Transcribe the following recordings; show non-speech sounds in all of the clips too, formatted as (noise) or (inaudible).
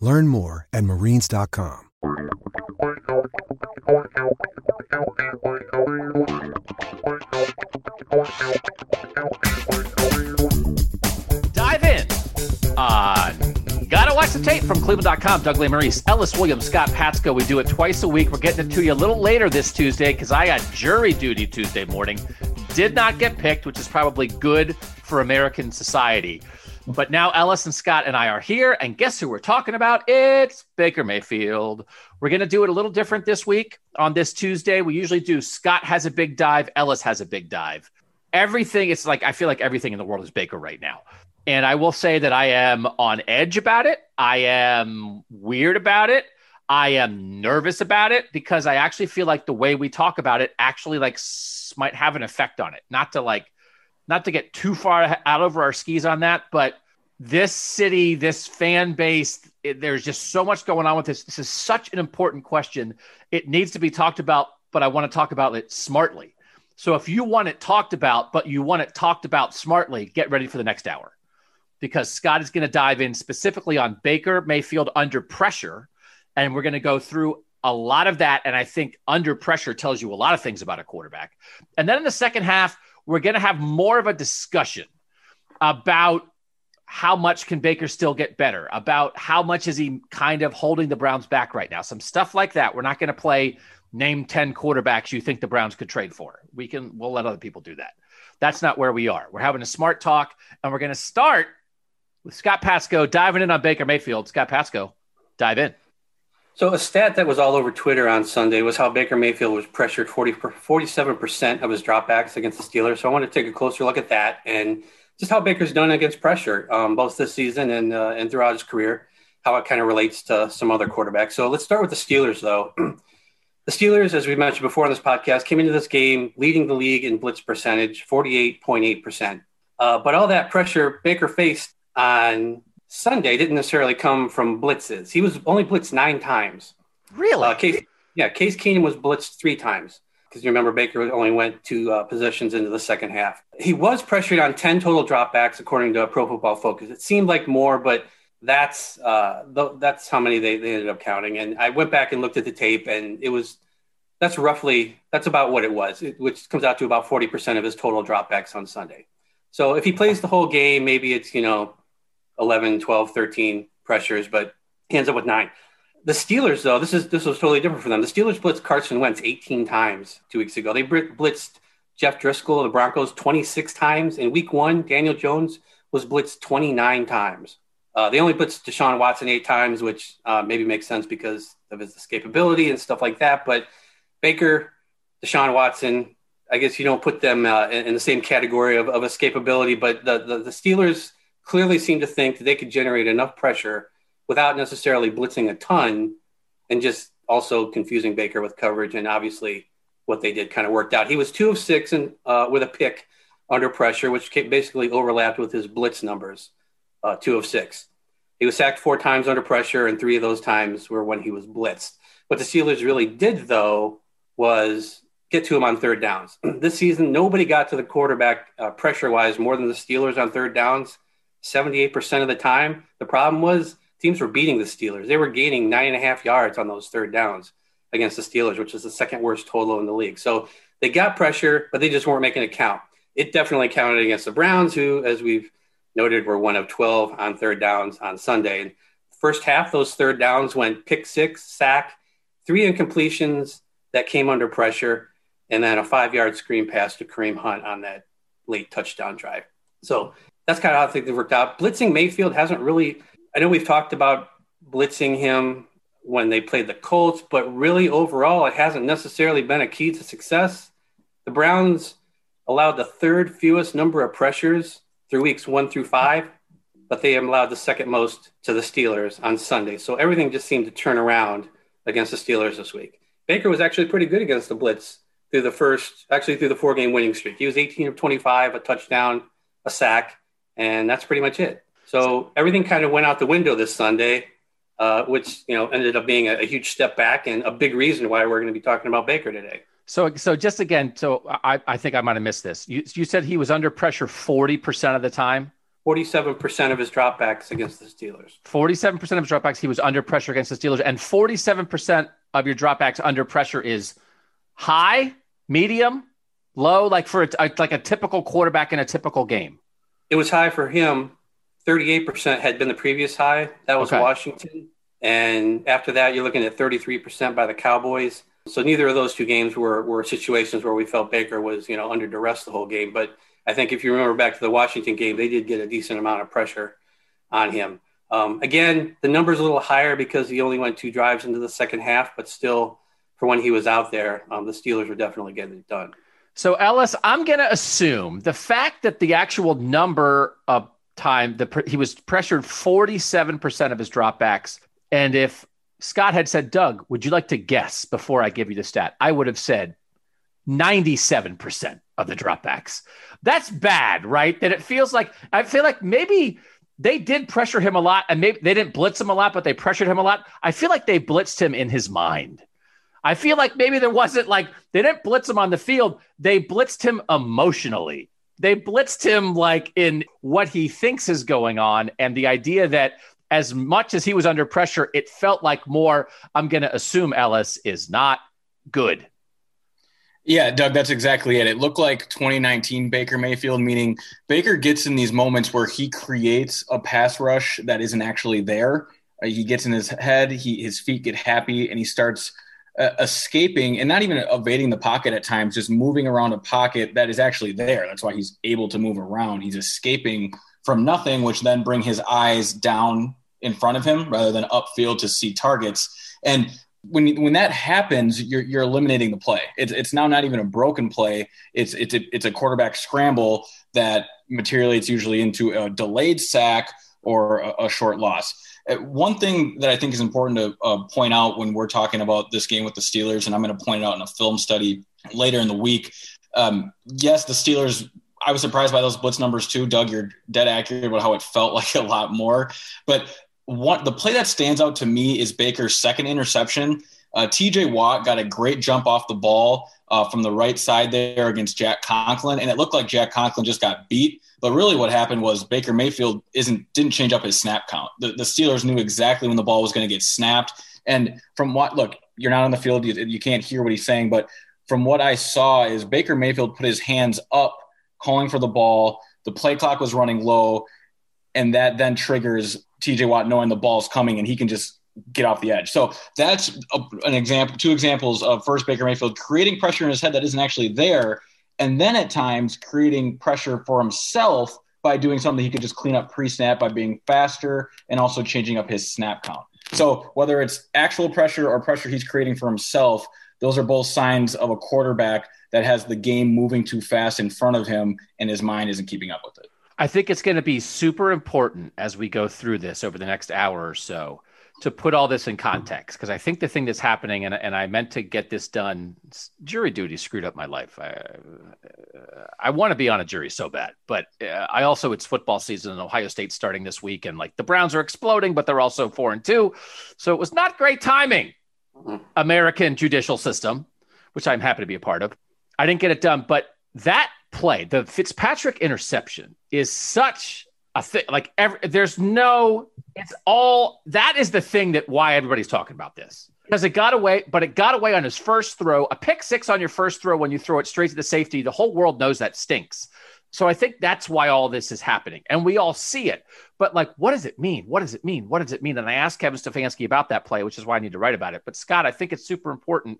Learn more at marines.com. Dive in. Uh, gotta watch the tape from Cleveland.com. Doug Lesmerises, Ellis Williams, Scott Patsko. We do it twice a week. We're getting it to you a little later this Tuesday because I got jury duty Tuesday morning. Did not get picked, which is probably good for American society. But now Ellis and Scott and I are here, and guess who we're talking about? It's Baker Mayfield. We're going to do it a little different this week on this Tuesday. We usually do Scott has a big dive, Ellis has a big dive. Everything, it's like I feel like everything in the world is Baker right now. And I will say that I am on edge about it. I am weird about it. I am nervous about it because I actually feel like the way we talk about it actually like might have an effect on it. Not to like not to get too far out over our skis on that, but this city, this fan base, it, there's just so much going on with this. This is such an important question. It needs to be talked about, but I want to talk about it smartly. So if you want it talked about, but you want it talked about smartly, get ready for the next hour because Scott is going to dive in specifically on Baker Mayfield under pressure. And we're going to go through a lot of that. And I think under pressure tells you a lot of things about a quarterback. And then in the second half, we're going to have more of a discussion about how much can Baker still get better, about how much is he kind of holding the Browns back right now, some stuff like that. We're not going to play name 10 quarterbacks you think the Browns could trade for. We can, we'll let other people do that. That's not where we are. We're having a smart talk, and we're going to start with Scott Patsko diving in on Baker Mayfield. Scott Patsko, dive in. So a stat that was all over Twitter on Sunday was how Baker Mayfield was pressured 40, 47% of his dropbacks against the Steelers. So I want to take a closer look at that and just how Baker's done against pressure, um, both this season and uh, and throughout his career, how it kind of relates to some other quarterbacks. So let's start with the Steelers, though. (clears throat) the Steelers, as we mentioned before on this podcast, came into this game leading the league in blitz percentage, 48.8%. Uh, but all that pressure Baker faced on Sunday didn't necessarily come from blitzes. He was only blitzed nine times. Really? Uh, Case, yeah, Case Keenum was blitzed three times because you remember Baker only went two uh, possessions into the second half. He was pressured on 10 total dropbacks, according to Pro Football Focus. It seemed like more, but that's uh, th- that's how many they, they ended up counting. And I went back and looked at the tape, and it was that's roughly that's about what it was, it, which comes out to about 40% of his total dropbacks on Sunday. So if he plays the whole game, maybe it's you know 11, 12, 13 pressures, but he ends up with nine. The Steelers, though, this is this was totally different for them. The Steelers blitzed Carson Wentz 18 times two weeks ago. They blitzed Jeff Driskel of the Broncos 26 times. In week one, Daniel Jones was blitzed 29 times. Uh, they only blitzed Deshaun Watson eight times, which uh, maybe makes sense because of his escapability and stuff like that. But Baker, Deshaun Watson, I guess you don't put them uh, in, in, the same category of, of escapability, but the, the, the Steelers clearly seemed to think that they could generate enough pressure without necessarily blitzing a ton and just also confusing Baker with coverage. And obviously, what they did kind of worked out. He was two of six and uh, with a pick under pressure, which basically overlapped with his blitz numbers, uh, two of six. He was sacked four times under pressure, and three of those times were when he was blitzed. What the Steelers really did, though, was get to him on third downs. (clears throat) this season, nobody got to the quarterback uh, pressure wise more than the Steelers on third downs 78% of the time. The problem was teams were beating the Steelers. They were gaining nine and a half yards on those third downs against the Steelers, which is the second worst total in the league. So they got pressure, but they just weren't making it count. It definitely counted against the Browns, who, as we've noted, were one of 12 on third downs on Sunday. And first half, those third downs went pick six, sack, three incompletions that came under pressure, and then a five yard screen pass to Kareem Hunt on that late touchdown drive. So that's kind of how things worked out. Blitzing Mayfield hasn't really, I know we've talked about blitzing him when they played the Colts, but really overall, it hasn't necessarily been a key to success. The Browns allowed the third fewest number of pressures through weeks one through five, but they allowed the second most to the Steelers on Sunday. So everything just seemed to turn around against the Steelers this week. Baker was actually pretty good against the blitz through the first, actually through the four game winning streak. He was 18 of 25, a touchdown, a sack, and that's pretty much it. So everything kind of went out the window this Sunday, uh, which you know ended up being a, a huge step back and a big reason why we're going to be talking about Baker today. So, so just again, so I, I think I might have missed this. You, you said he was under pressure 40% of the time. 47% of his dropbacks against the Steelers. 47% of his dropbacks, he was under pressure against the Steelers. And 47% of your dropbacks under pressure is high, medium, low, like for a, like a typical quarterback in a typical game. It was high for him. 38% had been the previous high. That was okay. Washington. And after that, you're looking at 33% by the Cowboys. So neither of those two games were, were situations where we felt Baker was, you know, under duress the whole game. But I think if you remember back to the Washington game, they did get a decent amount of pressure on him. Um, again, the number's a little higher because he only went two drives into the second half, but still, for when he was out there, um, the Steelers were definitely getting it done. So, Ellis, I'm going to assume the fact that the actual number of time, the he was pressured 47% of his dropbacks, and if Scott had said, Doug, would you like to guess before I give you the stat? I would have said 97% of the dropbacks. That's bad, right? That it feels like, I feel like maybe they did pressure him a lot and maybe they didn't blitz him a lot, but they pressured him a lot. I feel like they blitzed him in his mind. I feel like maybe there wasn't like, they didn't blitz him on the field, they blitzed him emotionally. They blitzed him like in what he thinks is going on and the idea that as much as he was under pressure, it felt like more, I'm going to assume Ellis is not good. Yeah, Doug, that's exactly it. It looked like 2019 Baker Mayfield, meaning Baker gets in these moments where he creates a pass rush that isn't actually there. Uh, he gets in his head, he, his feet get happy, and he starts uh, escaping and not even evading the pocket at times, just moving around a pocket that is actually there. That's why he's able to move around. He's escaping from nothing, which then bring his eyes down in front of him rather than upfield to see targets. And when when that happens, you're you're eliminating the play. It's it's now not even a broken play. It's it's a, it's a quarterback scramble that materially it's usually into a delayed sack or a, a short loss. Uh, one thing that I think is important to uh, point out when we're talking about this game with the Steelers, and I'm going to point it out in a film study later in the week. Um, yes, the Steelers I was surprised by those blitz numbers too. Doug, you're dead accurate about how it felt (laughs) like a lot more. But what the play that stands out to me is Baker's second interception. Uh, TJ Watt got a great jump off the ball uh, from the right side there against Jack Conklin, and it looked like Jack Conklin just got beat. But really, what happened was Baker Mayfield isn't didn't change up his snap count. The, the Steelers knew exactly when the ball was going to get snapped. And from what look, you're not on the field, you, you can't hear what he's saying, but from what I saw is Baker Mayfield put his hands up, calling for the ball. The play clock was running low, and that then triggers TJ Watt knowing the ball's coming and he can just get off the edge. So that's a, an example, two examples of first Baker Mayfield creating pressure in his head that isn't actually there, and then at times creating pressure for himself by doing something he could just clean up pre-snap by being faster and also changing up his snap count. So whether it's actual pressure or pressure he's creating for himself, those are both signs of a quarterback that has the game moving too fast in front of him and his mind isn't keeping up with it. I think it's going to be super important as we go through this over the next hour or so to put all this in context because I think the thing that's happening, and, and I meant to get this done. Jury duty screwed up my life. I, uh, I want to be on a jury so bad, but uh, I also it's football season and Ohio State starting this week, and like the Browns are exploding, but they're also four and two, so it was not great timing. American judicial system, which I'm happy to be a part of. I didn't get it done, but that play, the Fitzpatrick interception, is such a thing. Like, every, there's no, it's all that is the thing that why everybody's talking about this because it got away, but it got away on his first throw. A pick six on your first throw when you throw it straight to the safety, the whole world knows that stinks. So I think that's why all this is happening. And we all see it. But like, what does it mean? What does it mean? What does it mean? And I asked Kevin Stefanski about that play, which is why I need to write about it. But Scott, I think it's super important.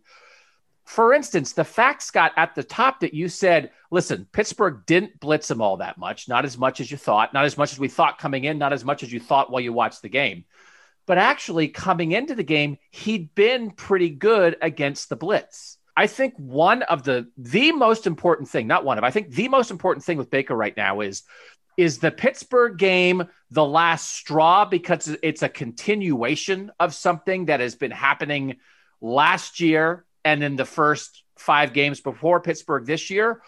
For instance, the fact, Scott, at the top that you said, listen, Pittsburgh didn't blitz him all that much, not as much as you thought, not as much as we thought coming in, not as much as you thought while you watched the game. But actually, coming into the game, he'd been pretty good against the blitz. I think one of the the most important thing, not one of, I think the most important thing with Baker right now is is the Pittsburgh game the last straw because it's a continuation of something that has been happening last year and in the first 5 games before Pittsburgh this year?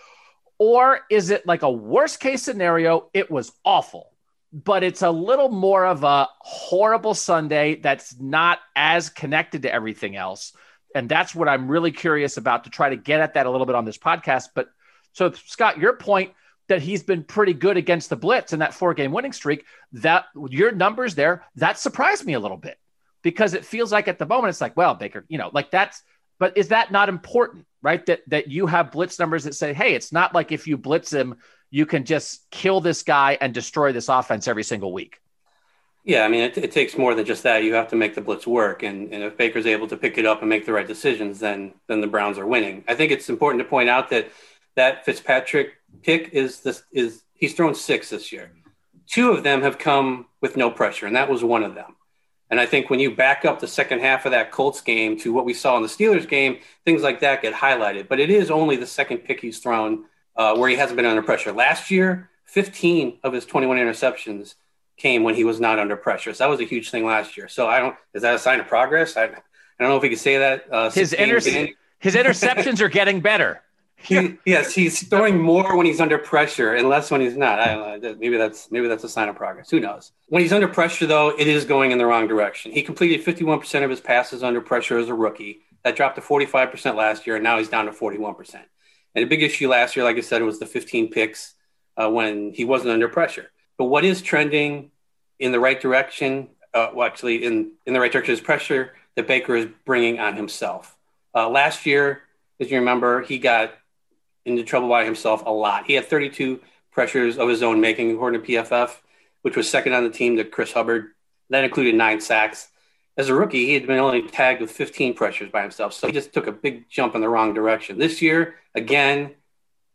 Or is it like a worst case scenario it was awful but it's a little more of a horrible Sunday that's not as connected to everything else? And that's what I'm really curious about to try to get at that a little bit on this podcast. But so, Scott, your point that he's been pretty good against the blitz in that four game winning streak, that your numbers there, that surprised me a little bit. Because it feels like at the moment it's like, well, Baker, you know, like that's, but is that not important, right? That, that you have blitz numbers that say, hey, it's not like if you blitz him, you can just kill this guy and destroy this offense every single week. Yeah, I mean, it, it, takes more than just that. You have to make the blitz work, and, and if Baker's able to pick it up and make the right decisions, then then the Browns are winning. I think it's important to point out that that Fitzpatrick pick is this is he's thrown six this year. Two of them have come with no pressure, and that was one of them. And I think when you back up the second half of that Colts game to what we saw in the Steelers game, things like that get highlighted. But it is only the second pick he's thrown uh, where he hasn't been under pressure. Last year, 15 of his 21 interceptions came when he was not under pressure. So that was a huge thing last year. So I don't is that a sign of progress? I, I don't know if we could say that. Uh, his inter- his interceptions are getting better. He, yes, he's throwing more when he's under pressure and less when he's not. I don't know. Maybe that's maybe that's a sign of progress. Who knows? When he's under pressure, though, it is going in the wrong direction. He completed 51% of his passes under pressure as a rookie. That dropped to 45% last year, and now he's down to 41%. And the big issue last year, like I said, was the 15 picks uh, when he wasn't under pressure. But what is trending in the right direction? Uh, well, actually, in, in the right direction is pressure that Baker is bringing on himself. Uh, last year, as you remember, he got into trouble by himself a lot. He had 32 pressures of his own making, according to PFF, which was second on the team to Chris Hubbard. That included nine sacks. As a rookie, he had been only tagged with 15 pressures by himself. So he just took a big jump in the wrong direction. This year, again,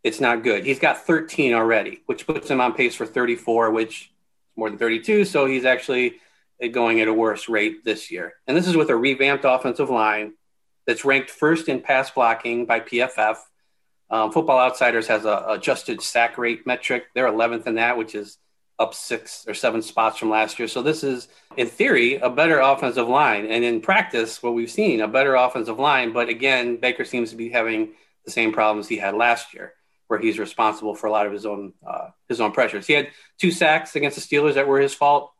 it's not good. He's got 13 already, which puts him on pace for 34, which is more than 32. So he's actually going at a worse rate this year. And this is with a revamped offensive line that's ranked first in pass blocking by PFF. Um, Football Outsiders has a adjusted sack rate metric. They're 11th in that, which is up six or seven spots from last year. So this is, in theory, a better offensive line, and in practice, what we've seen, a better offensive line. But again, Baker seems to be having the same problems he had last year where he's responsible for a lot of his own uh, his own pressures. He had two sacks against the Steelers that were his fault.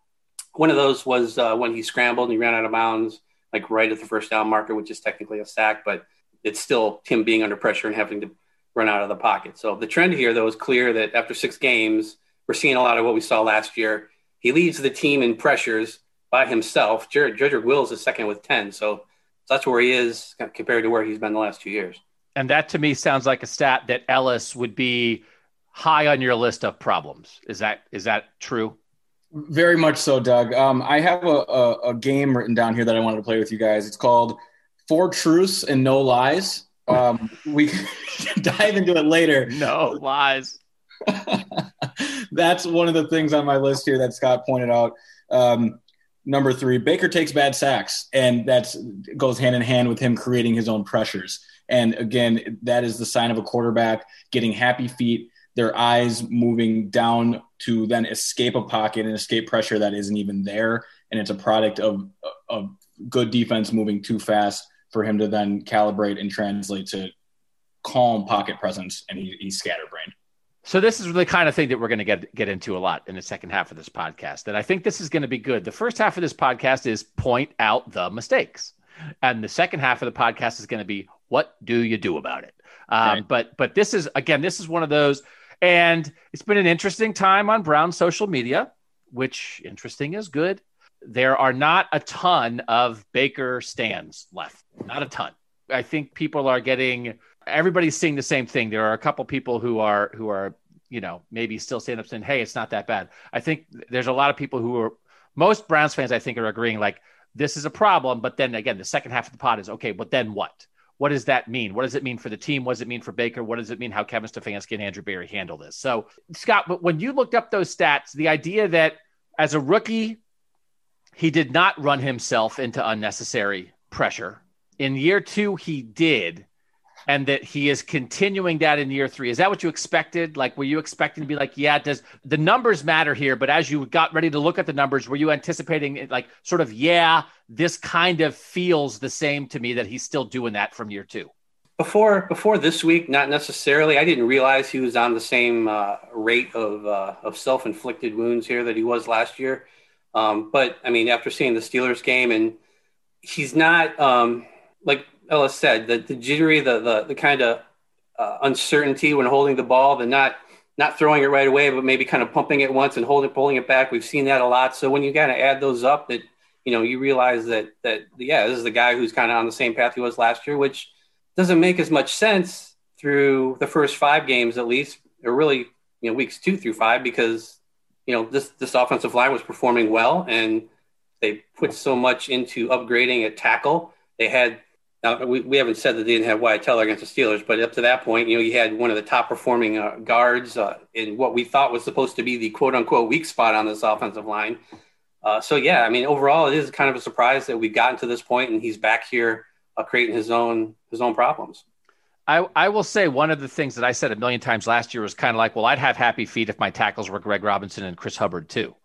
One of those was uh, when he scrambled and he ran out of bounds, like right at the first down marker, which is technically a sack, but it's still him being under pressure and having to run out of the pocket. So the trend here, though, is clear that after six games, we're seeing a lot of what we saw last year. He leads the team in pressures by himself. Jared Jedrick Wills is second with 10. So, so that's where he is compared to where he's been the last two years. And that to me sounds like a stat that Ellis would be high on your list of problems. Is that is that true? Very much so, Doug. Um, I have a, a, a, game written down here that I wanted to play with you guys. It's called Four Truths and No Lies. Um, we (laughs) dive into it later. No lies. (laughs) That's one of the things on my list here that Scott pointed out. Um, number three, Baker takes bad sacks, and that goes hand in hand with him creating his own pressures. And again, that is the sign of a quarterback getting happy feet, their eyes moving down to then escape a pocket and escape pressure that isn't even there. And it's a product of, of good defense moving too fast for him to then calibrate and translate to calm pocket presence. And he, he's scatterbrained. So this is the kind of thing that we're going to get get into a lot in the second half of this podcast. And I think this is going to be good. The first half of this podcast is point out the mistakes. And the second half of the podcast is going to be what do you do about it? Um, right. But but this is again, this is one of those, and it's been an interesting time on Brown social media, which interesting is good. There are not a ton of Baker stands left, not a ton. I think people are getting everybody's seeing the same thing. There are a couple people who are who are you know, maybe still stand up saying, "Hey, it's not that bad." I think there's a lot of people who are most Browns fans. I think are agreeing like this is a problem, but then again, the second half of the pot is okay. But then what? What does that mean? What does it mean for the team? What does it mean for Baker? What does it mean how Kevin Stefanski and Andrew Berry handle this? So, Scott, but when you looked up those stats, the idea that as a rookie, he did not run himself into unnecessary pressure. In year two, he did and that he is continuing that in year three. Is that what you expected? Like, were you expecting to be like, yeah, does the numbers matter here? But as you got ready to look at the numbers, were you anticipating it like sort of, yeah, this kind of feels the same to me that he's still doing that from year two? Before before this week, not necessarily. I didn't realize he was on the same uh, rate of uh, of self inflicted wounds here that he was last year. Um, but I mean, after seeing the Steelers game, and he's not um, like Ellis said, the, the jittery, the the, the kind of uh, uncertainty when holding the ball, the not not throwing it right away, but maybe kind of pumping it once and holding pulling it back. We've seen that a lot. So when you kind of add those up, that you know you realize that that yeah, this is the guy who's kind of on the same path he was last year, which doesn't make as much sense through the first five games at least, or really you know weeks two through five because you know this this offensive line was performing well and they put so much into upgrading at tackle. They had now, we, we haven't said that they didn't have Wyatt Teller against the Steelers, but up to that point, you know, you had one of the top performing uh, guards uh, in what we thought was supposed to be the quote unquote weak spot on this offensive line. Uh, so, yeah, I mean, overall, it is kind of a surprise that we've gotten to this point and he's back here uh, creating his own his own problems. I, I will say one of the things that I said a million times last year was kind of like, well, I'd have happy feet if my tackles were Greg Robinson and Chris Hubbard too.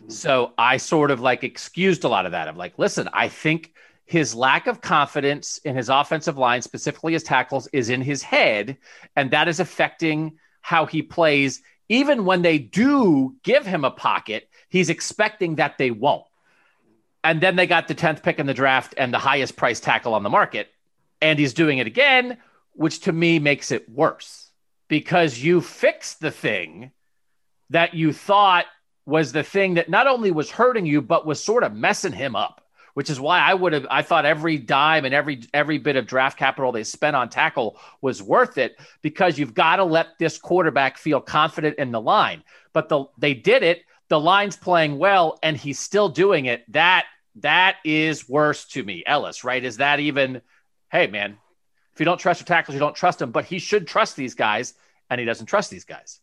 Mm-hmm. So I sort of like excused a lot of that. I'm like, listen, I think his lack of confidence in his offensive line, specifically his tackles, is in his head. And that is affecting how he plays. Even when they do give him a pocket, he's expecting that they won't. And then they got the 10th pick in the draft and the highest price tackle on the market. And he's doing it again, which to me makes it worse because you fixed the thing that you thought was the thing that not only was hurting you, but was sort of messing him up which is why I would have I thought every dime and every every bit of draft capital they spent on tackle was worth it because you've got to let this quarterback feel confident in the line. But the they did it, the line's playing well and he's still doing it. That that is worse to me. Ellis, right? Is that even hey man, if you don't trust your tackles, you don't trust them, but he should trust these guys and he doesn't trust these guys.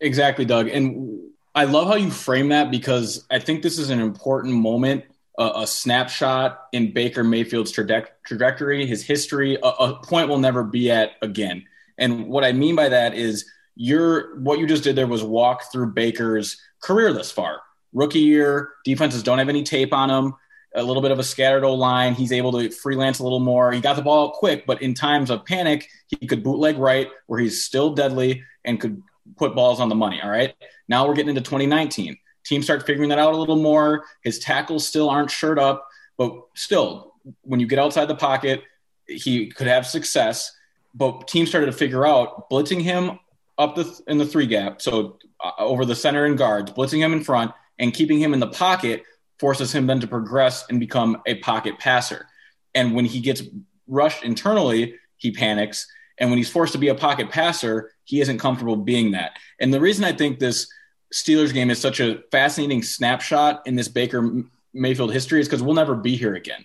Exactly, Doug. And I love how you frame that because I think this is an important moment a, a snapshot in Baker Mayfield's trajectory, his history, a, a point we'll never be at again. And what I mean by that is you're what you just did there was walk through Baker's career thus far. Rookie year, defenses don't have any tape on him. A little bit of a scattered O line. He's able to freelance a little more. He got the ball quick, but in times of panic, he could bootleg right where he's still deadly and could put balls on the money. All right. Now we're getting into 2019. Teams start figuring that out a little more. His tackles still aren't shirt up, but still, when you get outside the pocket, he could have success. But teams started to figure out blitzing him up the in the three gap, so uh, over the center and guards, blitzing him in front and keeping him in the pocket forces him then to progress and become a pocket passer. And when he gets rushed internally, he panics. And when he's forced to be a pocket passer, he isn't comfortable being that. And the reason I think this Steelers game is such a fascinating snapshot in this Baker Mayfield history is because we'll never be here again.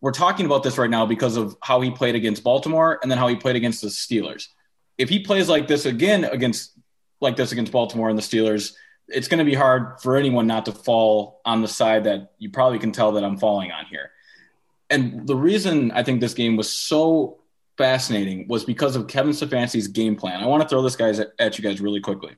We're talking about this right now because of how he played against Baltimore and then how he played against the Steelers. If he plays like this again against like this against Baltimore and the Steelers, it's going to be hard for anyone not to fall on the side that you probably can tell that I'm falling on here. And the reason I think this game was so fascinating was because of Kevin Stefanski's game plan. I want to throw this guys at, at you guys really quickly.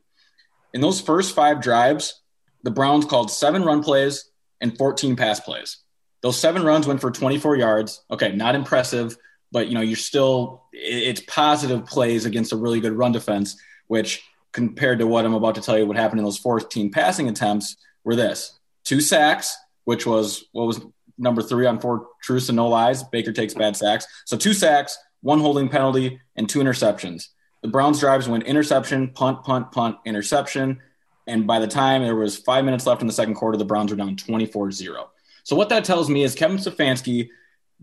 In those first five drives, the Browns called seven run plays and 14 pass plays. Those seven runs went for 24 yards. Okay, not impressive, but you know, you're still it's positive plays against a really good run defense, which compared to what I'm about to tell you what happened in those 14 passing attempts were this. Two sacks, which was what was number 3 on four truths and no lies. Baker takes bad sacks. So two sacks, one holding penalty and two interceptions. The Browns drives went interception, punt, punt, punt, interception. And by the time there was five minutes left in the second quarter, the Browns were down 24 0. So what that tells me is Kevin Stefanski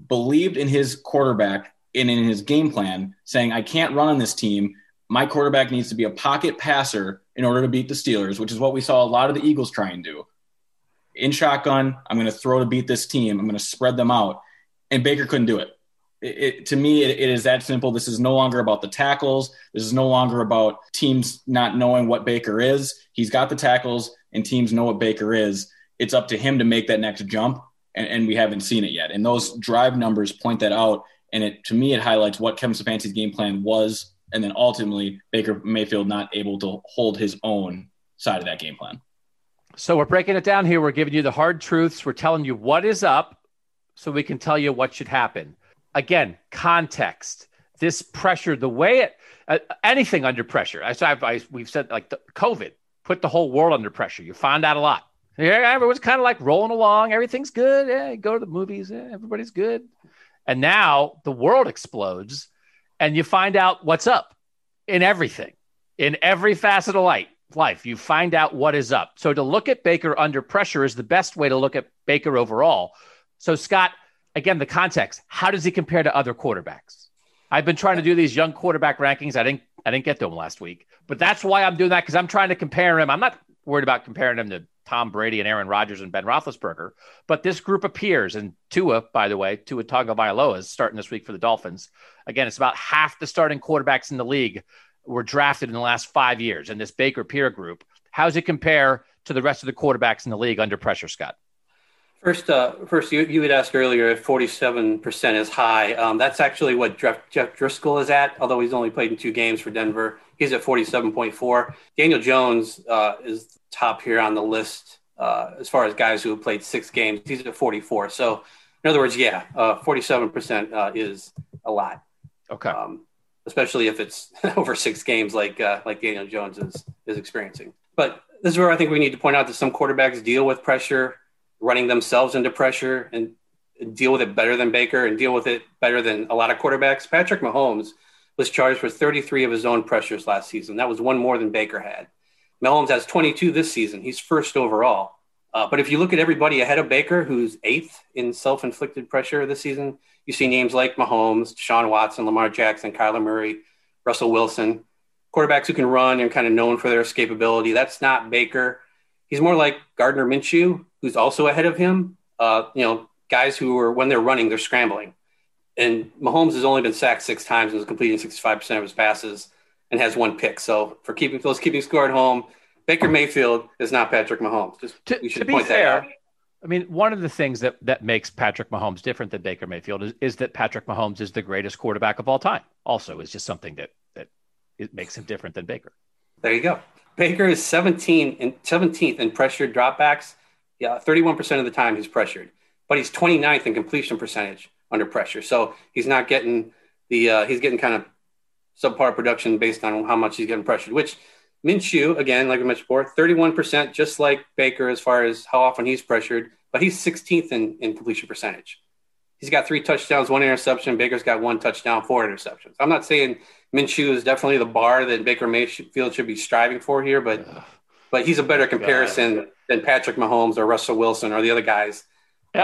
believed in his quarterback and in his game plan, saying, I can't run on this team. My quarterback needs to be a pocket passer in order to beat the Steelers, which is what we saw a lot of the Eagles try and do. In shotgun, I'm going to throw to beat this team. I'm going to spread them out. And Baker couldn't do it. it, it to me, it, it is that simple. This is no longer about the tackles. This is no longer about teams not knowing what Baker is. He's got the tackles, and teams know what Baker is. It's up to him to make that next jump, and, and we haven't seen it yet. And those drive numbers point that out. And it to me, it highlights what Kevin Stefanski's game plan was and then ultimately Baker Mayfield not able to hold his own side of that game plan. So we're breaking it down here. We're giving you the hard truths. We're telling you what is up so we can tell you what should happen. Again, context. This pressure, the way it, uh, anything under pressure. I, I, we've said like the, COVID put the whole world under pressure. You find out a lot. Yeah, everyone's kind of like rolling along. Everything's good. Yeah, go to the movies. Yeah, everybody's good. And now the world explodes and you find out what's up in everything, in every facet of light, life. You find out what is up. So to look at Baker under pressure is the best way to look at Baker overall. So, Scott, again, the context how does he compare to other quarterbacks? I've been trying to do these young quarterback rankings. I didn't I didn't get to them last week, but that's why I'm doing that because I'm trying to compare him. I'm not worried about comparing him to Tom Brady and Aaron Rodgers and Ben Roethlisberger. But this group appears, and Tua, by the way, Tua Tagovailoa is starting this week for the Dolphins. Again, it's about half the starting quarterbacks in the league were drafted in the last five years in this Baker peer group. How does it compare to the rest of the quarterbacks in the league under pressure, Scott? First, uh, first, you, you had asked earlier if 47% is high. Um, that's actually what Jeff, Jeff Driskel is at, although he's only played in two games for Denver. He's at 47.4. Daniel Jones uh, is top here on the list uh, as far as guys who have played six games. He's at 44. So, in other words, yeah, uh, 47% uh, is a lot. Okay. Um, especially if it's (laughs) over six games, like uh, like Daniel Jones is is experiencing. But this is where I think we need to point out that some quarterbacks deal with pressure, running themselves into pressure, and deal with it better than Baker, and deal with it better than a lot of quarterbacks. Patrick Mahomes was charged with 33 of his own pressures last season. That was one more than Baker had. Mahomes has 22 this season. He's first overall. Uh, but if you look at everybody ahead of Baker, who's eighth in self-inflicted pressure this season, you see names like Mahomes, Sean Watson, Lamar Jackson, Kyler Murray, Russell Wilson, quarterbacks who can run and kind of known for their escapability. That's not Baker. He's more like Gardner Minshew, who's also ahead of him. Uh, you know, guys who are when they're running, they're scrambling. And Mahomes has only been sacked six times and is completing 65% of his passes and has one pick. So for keeping those keeping score at home, Baker Mayfield is not Patrick Mahomes. Just to, we should to be point fair, that out. I mean, one of the things that, that makes Patrick Mahomes different than Baker Mayfield is, is that Patrick Mahomes is the greatest quarterback of all time. Also, is just something that that it makes him different than Baker. There you go. Baker is 17 and 17th in pressured dropbacks. Yeah, 31% of the time he's pressured, but he's 29th in completion percentage under pressure. So he's not getting the uh, he's getting kind of subpar production based on how much he's getting pressured. Which Minshew, again, like we mentioned before, 31%, just like Baker as far as how often he's pressured, but he's 16th in, in completion percentage. He's got three touchdowns, one interception. Baker's got one touchdown, four interceptions. I'm not saying Minshew is definitely the bar that Baker Mayfield should be striving for here, but but he's a better comparison than Patrick Mahomes or Russell Wilson or the other guys.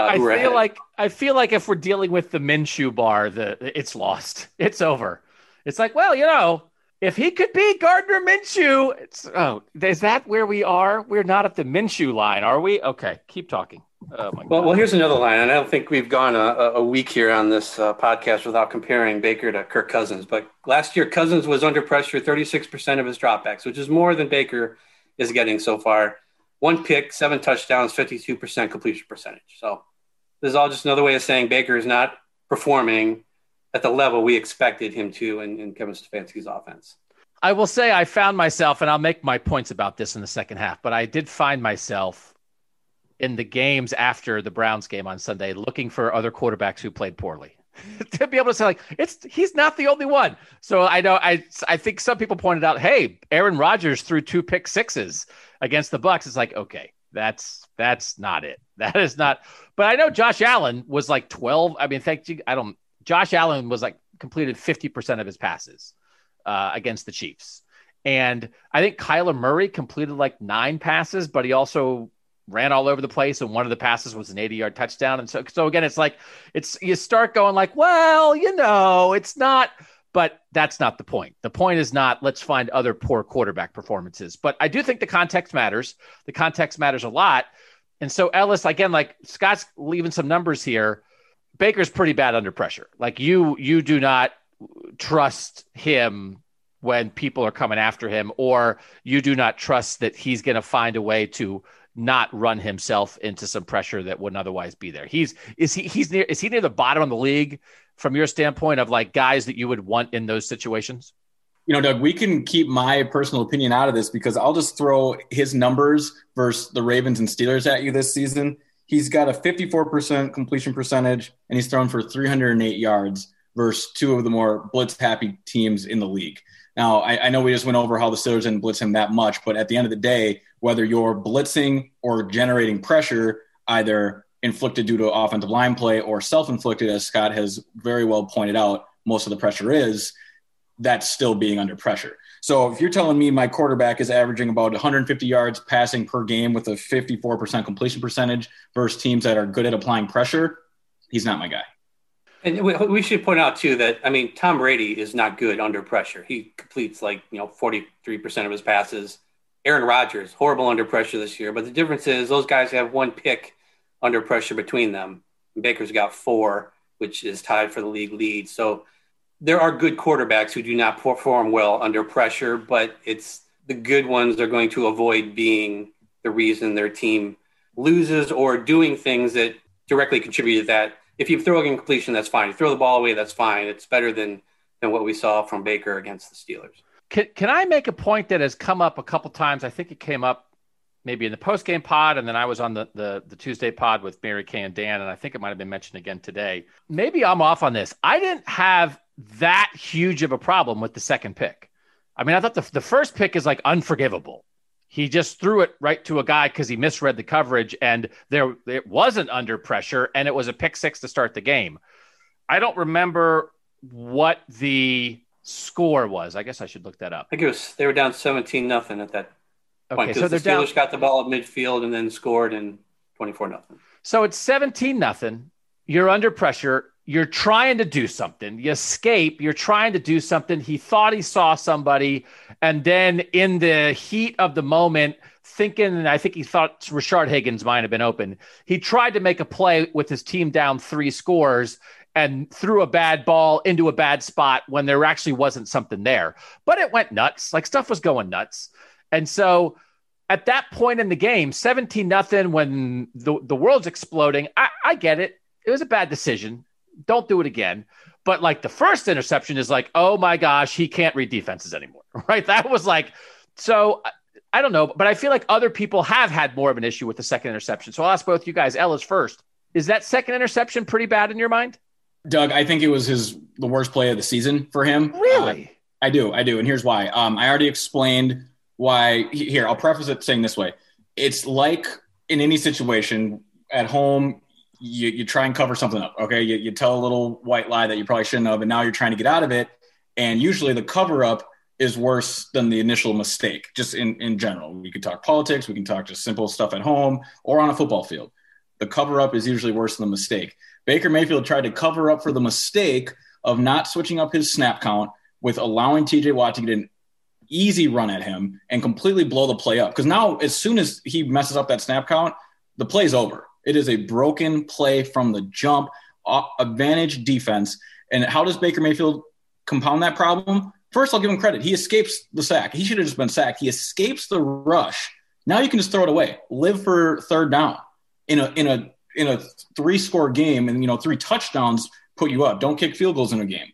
I feel like I feel like if we're dealing with the Minshew bar, the it's lost. It's over. It's like, well, you know, if he could be Gardner Minshew, it's oh, is that where we are? We're not at the Minshew line, are we? Okay, keep talking. Oh well, well, here's another line, and I don't think we've gone a, a week here on this uh, podcast without comparing Baker to Kirk Cousins. But last year, Cousins was under pressure 36% of his dropbacks, which is more than Baker is getting so far. One pick, seven touchdowns, 52% completion percentage. So this is all just another way of saying Baker is not performing at the level we expected him to in, in Kevin Stefanski's offense. I will say I found myself, and I'll make my points about this in the second half, but I did find myself in the games after the Browns game on Sunday looking for other quarterbacks who played poorly. (laughs) to be able to say like it's he's not the only one. So I know I I think some people pointed out, hey, Aaron Rodgers threw two pick sixes against the Bucs. It's like, okay, that's that's not it. (laughs) That is not. But I know Josh Allen was like 12. I mean, thank you. I don't Josh Allen was like completed 50% of his passes uh, against the Chiefs. And I think Kyler Murray completed like nine passes, but he also ran all over the place. And one of the passes was an 80 yard touchdown. And so, so again, it's like, it's, you start going like, well, you know, it's not But that's not the point. The point is not let's find other poor quarterback performances. But I do think the context matters. The context matters a lot. And so Ellis, again, like Scott's leaving some numbers here. Baker's pretty bad under pressure. Like you, you do not trust him when people are coming after him, or you do not trust that he's going to find a way to not run himself into some pressure that wouldn't otherwise be there. He's is he he's near is he near the bottom of the league from your standpoint of like guys that you would want in those situations? You know, Doug, we can keep my personal opinion out of this because I'll just throw his numbers versus the Ravens and Steelers at you this season. He's got a 54% completion percentage and he's thrown for 308 yards versus two of the more blitz happy teams in the league. Now, I, I, know we just went over how the Steelers didn't blitz him that much, but at the end of the day, whether you're blitzing or generating pressure, either inflicted due to offensive line play or self inflicted, as Scott has very well pointed out, most of the pressure is, that's still being under pressure. So if you're telling me my quarterback is averaging about 150 yards passing per game with a 54% completion percentage versus teams that are good at applying pressure, he's not my guy. And we should point out too that I mean Tom Brady is not good under pressure. He completes like you know forty three percent of his passes. Aaron Rodgers horrible under pressure this year, but the difference is those guys have one pick under pressure between them. Baker's got four, which is tied for the league lead. So there are good quarterbacks who do not perform well under pressure, but it's the good ones are going to avoid being the reason their team loses or doing things that directly contribute to that if you throw a game completion, that's fine. You throw the ball away, that's fine. It's better than than what we saw from Baker against the Steelers. Can, can I make a point that has come up a couple times? I think it came up maybe in the post game pod, and then I was on the, the the Tuesday pod with Mary Kay and Dan, and I think it might have been mentioned again today. Maybe I'm off on this. I didn't have that huge of a problem with the second pick. I mean, I thought the the first pick is like unforgivable he just threw it right to a guy because he misread the coverage and there it wasn't under pressure and it was a pick six to start the game. I don't remember what the score was. I guess I should look that up. I think it was they were down seventeen nothing at that point. Okay, so the Steelers down... got the ball at midfield and then scored in twenty four nothing. So it's seventeen nothing. You're under pressure you're trying to do something. You escape, you're trying to do something. He thought he saw somebody. And then in the heat of the moment, thinking, I think he thought Rashard Higgins might have been open. He tried to make a play with his team down three scores and threw a bad ball into a bad spot when there actually wasn't something there. But it went nuts. Like stuff was going nuts. And so at that point in the game, 17 nothing when the, the world's exploding, I, I get it. It was a bad decision don't do it again. But like the first interception is like, oh my gosh, he can't read defenses anymore, (laughs) right? That was like, so I don't know, but I feel like other people have had more of an issue with the second interception. So I'll ask both you guys. Ellis first. Is that second interception pretty bad in your mind? Doug, I think it was his the worst play of the season for him. Really? Uh, I do, I do, and here's why. Um, I already explained why. Here, I'll preface it saying this way: It's like in any situation at home, you, you try and cover something up. Okay. You, you tell a little white lie that you probably shouldn't have, and now you're trying to get out of it. And usually the cover up is worse than the initial mistake, just in, in general. We can talk politics, we can talk just simple stuff at home or on a football field. The cover up is usually worse than the mistake. Baker Mayfield tried to cover up for the mistake of not switching up his snap count with allowing TJ Watt to get an easy run at him and completely blow the play up. Because now, as soon as he messes up that snap count, the play's over. It is a broken play from the jump, advantage defense. And how does Baker Mayfield compound that problem? First, I'll give him credit. He escapes the sack. He should have just been sacked. He escapes the rush. Now you can just throw it away. Live for third down in a in a in a three score game, and you know three touchdowns put you up. Don't kick field goals in a game.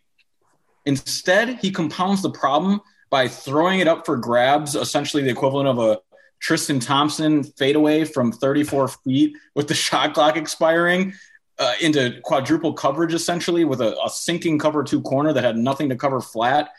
Instead, he compounds the problem by throwing it up for grabs, essentially the equivalent of a Tristan Thompson fadeaway from 34 feet with the (laughs) shot clock expiring uh, into quadruple coverage essentially with a, a, sinking cover two corner that had nothing to cover flat.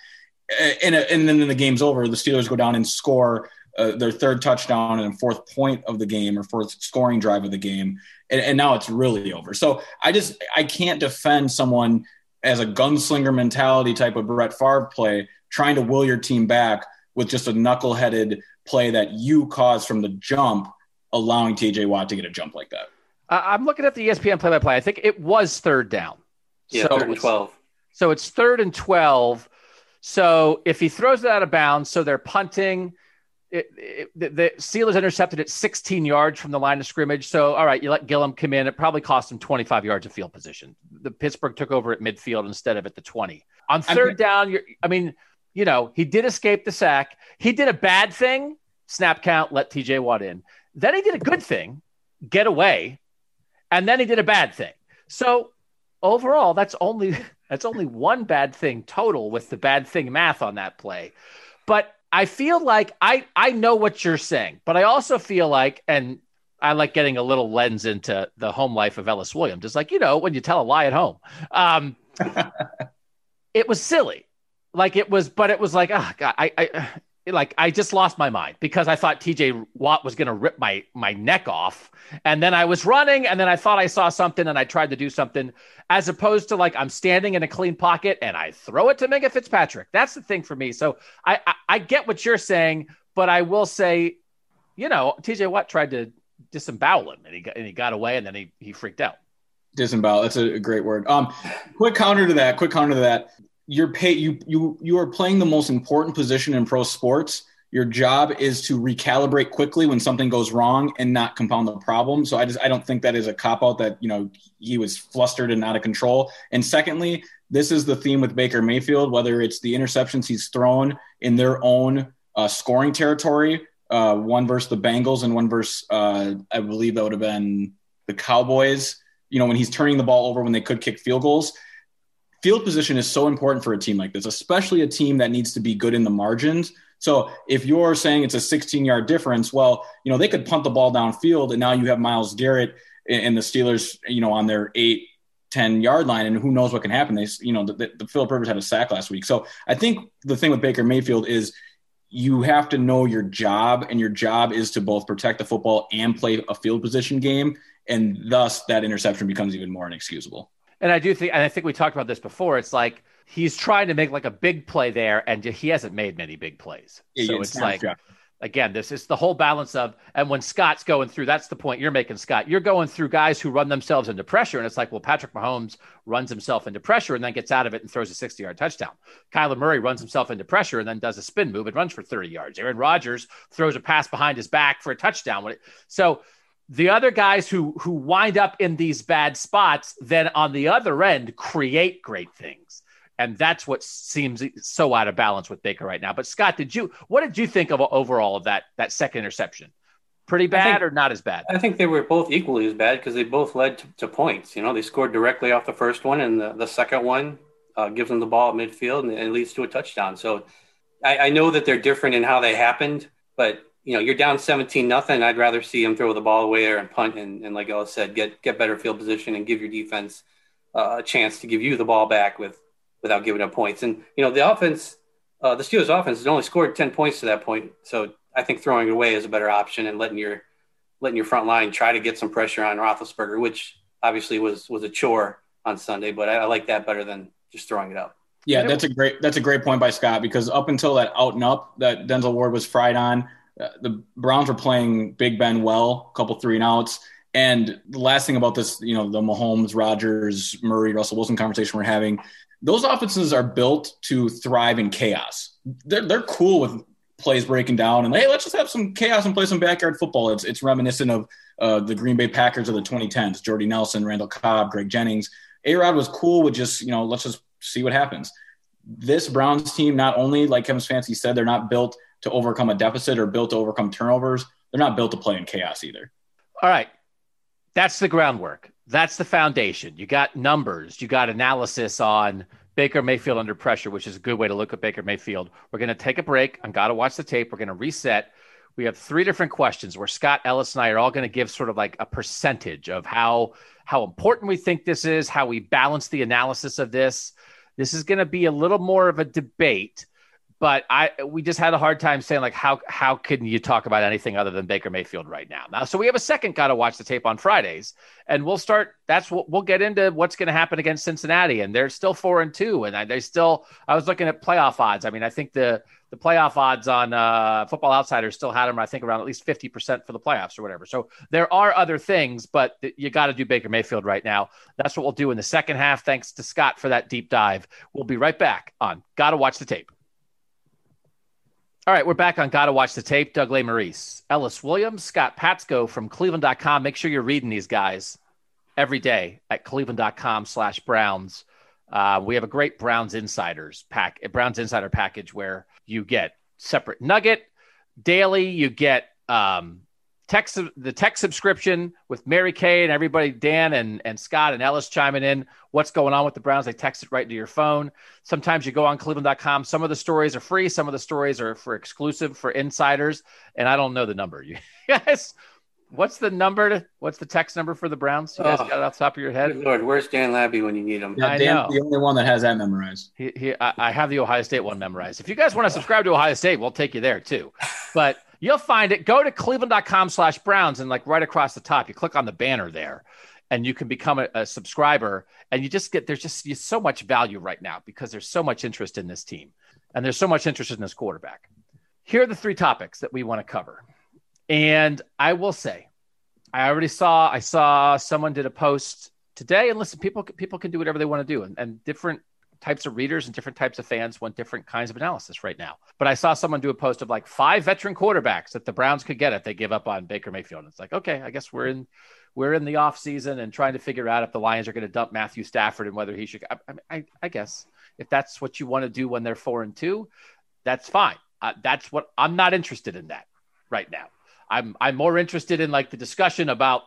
And, and then the game's over. The Steelers go down and score uh, their third touchdown and fourth point of the game or fourth scoring drive of the game. And, and now it's really over. So I just, I can't defend someone as a gunslinger mentality type of Brett Favre play, trying to will your team back with just a knuckleheaded play that you caused from the jump, allowing TJ Watt to get a jump like that. I'm looking at the ESPN play by play. I think it was third down. Yeah, so third and 12. So it's third and 12. So if he throws it out of bounds, so they're punting. It, it, the, the Steelers intercepted at 16 yards from the line of scrimmage. So, all right, you let Gillan come in. It probably cost him 25 yards of field position. The Pittsburgh took over at midfield instead of at the 20. On third down, you're, I mean, you know, he did escape the sack. He did a bad thing, snap count, let TJ Watt in. Then he did a good thing, get away, and then he did a bad thing. So overall, that's only (laughs) that's only one bad thing total with the bad thing math on that play. But I feel like I I know what you're saying, but I also feel like and I like getting a little lens into the home life of Ellis Williams. It's like, you know, when you tell a lie at home. Um, (laughs) it was silly. Like it was, but it was like, oh, God, I, I, like I just lost my mind because I thought TJ Watt was going to rip my my neck off, and then I was running, and then I thought I saw something, and I tried to do something, as opposed to like I'm standing in a clean pocket and I throw it to Minkah Fitzpatrick. That's the thing for me. So I, I, I get what you're saying, but I will say, you know, TJ Watt tried to disembowel him, and he got and he got away, and then he he freaked out. Disembowel. That's a great word. Um, quick counter to that. Quick counter to that you're pay you you you are playing the most important position in pro sports. Your job is to recalibrate quickly when something goes wrong and not compound the problem. So I just I don't think that is a cop out that you know he was flustered and out of control. And secondly, this is the theme with Baker Mayfield, whether it's the interceptions he's thrown in their own uh, scoring territory, uh, one versus the Bengals and one versus uh, I believe that would have been the Cowboys. You know when he's turning the ball over when they could kick field goals field position is so important for a team like this, especially a team that needs to be good in the margins. So if you're saying it's a 16 yard difference, well, you know, they could punt the ball downfield and now you have Myles Garrett and the Steelers, you know, on their eight, 10 yard line and who knows what can happen. They, you know, the, the Philip Rivers had a sack last week. So I think the thing with Baker Mayfield is you have to know your job and your job is to both protect the football and play a field position game. And thus that interception becomes even more inexcusable. And I do think, and I think we talked about this before. It's like he's trying to make like a big play there, and he hasn't made many big plays. Yeah, so it's like, again, this is the whole balance of, and when Scott's going through, that's the point you're making, Scott. You're going through guys who run themselves into pressure, and it's like, well, Patrick Mahomes runs himself into pressure and then gets out of it and throws a 60 yard touchdown. Kyler Murray runs himself into pressure and then does a spin move and runs for 30 yards. Aaron Rodgers throws a pass behind his back for a touchdown. So the other guys who who wind up in these bad spots then on the other end create great things. And that's what seems so out of balance with baker right now. But scott did you what did you think of overall of that that second interception? Pretty bad think, or not as bad? I think they were both equally as bad because they both led to, to, points. You know they scored directly off the first one and the, the second one uh, gives them the ball at midfield and, and leads to a touchdown. So I, I know that they're different in how they happened but you know, you're down 17 nothing. I'd rather see him throw the ball away there and punt and, and like Ellis said, get get better field position and give your defense uh, a chance to give you the ball back with without giving up points. And you know, the offense, uh, the Steelers' offense has only scored 10 points to that point. So I think throwing it away is a better option and letting your letting your front line try to get some pressure on Roethlisberger, which obviously was was a chore on Sunday. But I, I like that better than just throwing it up. Yeah, that's a great that's a great point by Scott because up until that out and up that Denzel Ward was fried on uh, the Browns were playing Big Ben well, a couple three and outs. And the last thing about this, you know, the Mahomes, Rodgers, Murray, Russell Wilson conversation we're having, those offenses are built to thrive in chaos. They're, they're cool with plays breaking down and hey, let's just have some chaos and play some backyard football. It's it's reminiscent of uh, the Green Bay Packers of the 2010s, Jordy Nelson, Randall Cobb, Greg Jennings. A Rod was cool with just you know let's just see what happens. This Browns team, not only like Kevin Stefanski said, they're not built to overcome a deficit or built to overcome turnovers. They're not built to play in chaos either. All right. That's the groundwork. That's the foundation. You got numbers, you got analysis on Baker Mayfield under pressure, which is a good way to look at Baker Mayfield. We're going to take a break. I'm got to watch the tape. We're going to reset. We have three different questions where Scott Ellis and I are all going to give sort of like a percentage of how how important we think this is, how we balance the analysis of this. This is going to be a little more of a debate but I we just had a hard time saying like how how can you talk about anything other than Baker Mayfield right now? Now, so we have a second got to watch the tape on Fridays, and we'll start. That's what we'll get into what's going to happen against Cincinnati, and they're still four and two, and they still. I was looking at playoff odds. I mean, I think the the playoff odds on uh, Football Outsiders still had them. I think around at least fifty percent for the playoffs or whatever. So there are other things, but you got to do Baker Mayfield right now. That's what we'll do in the second half. Thanks to Scott for that deep dive. We'll be right back on. Got to watch the tape. All right, we're back on Gotta Watch the Tape. Doug Lesmerises, Ellis Williams, Scott Patsko from Cleveland.com. Make sure you're reading these guys every day at Cleveland.com slash Browns. Uh, we have a great Browns Insiders pack, a Browns Insider package where you get separate nugget daily. You get um, text the tech subscription with Mary Kay and everybody, Dan and, and Scott and Ellis chiming in what's going on with the Browns. They text it right to your phone. Sometimes you go on cleveland.com. Some of the stories are free, some of the stories are for exclusive for insiders. And I don't know the number. (laughs) You guys, what's the number to what's the text number for the Browns? You guys oh, got it off the top of your head? Lord, where's Dan Labbe when you need him? Yeah, I Dan's know. the only one that has that memorized. He, he, I, I have the Ohio State one memorized. If you guys want to subscribe to Ohio State, we'll take you there too. But You'll find it. Go to cleveland.com slash Browns and like right across the top, you click on the banner there and you can become a, a subscriber. And you just get, there's just so much value right now because there's so much interest in this team and there's so much interest in this quarterback. Here are the three topics that we want to cover. And I will say, I already saw, I saw someone did a post today and listen, people, people can do whatever they want to do and, and different types of readers and different types of fans want different kinds of analysis right now. But I saw someone do a post of like five veteran quarterbacks that the Browns could get if they give up on Baker Mayfield. And it's like, okay, I guess we're in we're in the off season and trying to figure out if the Lions are going to dump Matthew Stafford and whether he should. I, I, I guess if that's what you want to do when they're four and two, that's fine. Uh, that's what I'm not interested in that right now. I'm I'm more interested in like the discussion about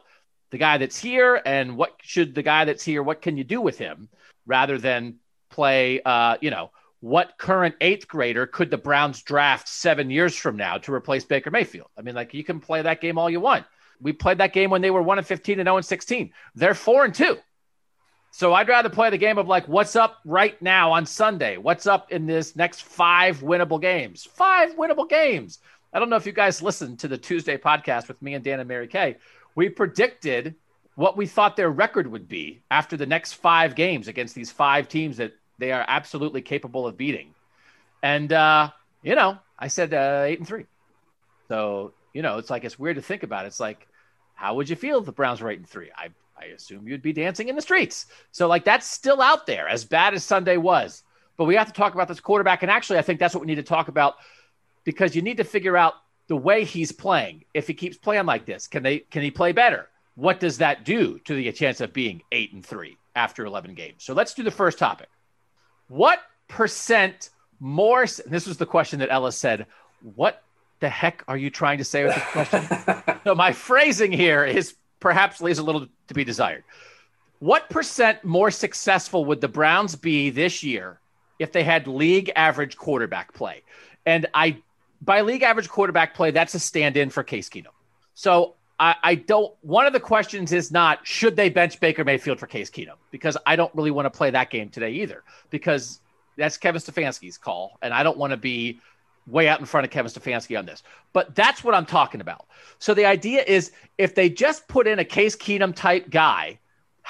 the guy that's here and what should the guy that's here what can you do with him rather than play, uh, you know, what current eighth grader could the Browns draft seven years from now to replace Baker Mayfield? I mean, like you can play that game all you want. We played that game when they were one and fifteen and zero oh and sixteen. They're four and two. So I'd rather play the game of like, what's up right now on Sunday? What's up in this next five winnable games? Five winnable games. I don't know if you guys listened to the Tuesday podcast with me and Dan and Mary Kay. We predicted what we thought their record would be after the next five games against these five teams that they are absolutely capable of beating. And uh, you know, I said uh, eight and three. So you know, it's like it's weird to think about. It's like, how would you feel if the Browns were eight and three? I I assume you'd be dancing in the streets. So like that's still out there, as bad as Sunday was. But we have to talk about this quarterback, and actually, I think that's what we need to talk about because you need to figure out the way he's playing. If he keeps playing like this, can they can he play better? What does that do to the chance of being eight and three after eleven games? So let's do the first topic. What percent more? This was the question that Ellis said. What the heck are you trying to say with this question? (laughs) so my phrasing here is perhaps leaves a little to be desired. What percent more successful would the Browns be this year if they had league average quarterback play? And I, by league average quarterback play, that's a stand in for Case Keenum. So I, I, don't. One of the questions is not should they bench Baker Mayfield for Case Keenum because I don't really want to play that game today either because that's Kevin Stefanski's call, and I don't want to be way out in front of Kevin Stefanski on this. But that's what I'm talking about. So the idea is if they just put in a Case Keenum type guy,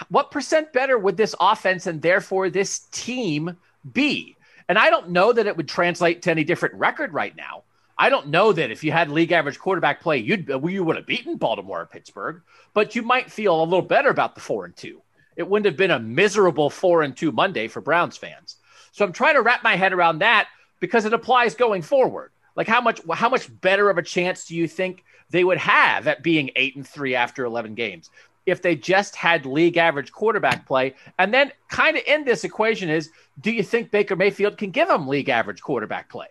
what percent better would this offense and therefore this team be? And I don't know that it would translate to any different record right now. I don't know that if you had league average quarterback play, you'd uh, you would have beaten Baltimore or Pittsburgh, but you might feel a little better about the four and two. It wouldn't have been a miserable four and two Monday for Browns fans. So I'm trying to wrap my head around that because it applies going forward. Like how much how much better of a chance do you think they would have at being eight and three after 11 games if they just had league average quarterback play? And then kind of in this equation is, do you think Baker Mayfield can give them league average quarterback play?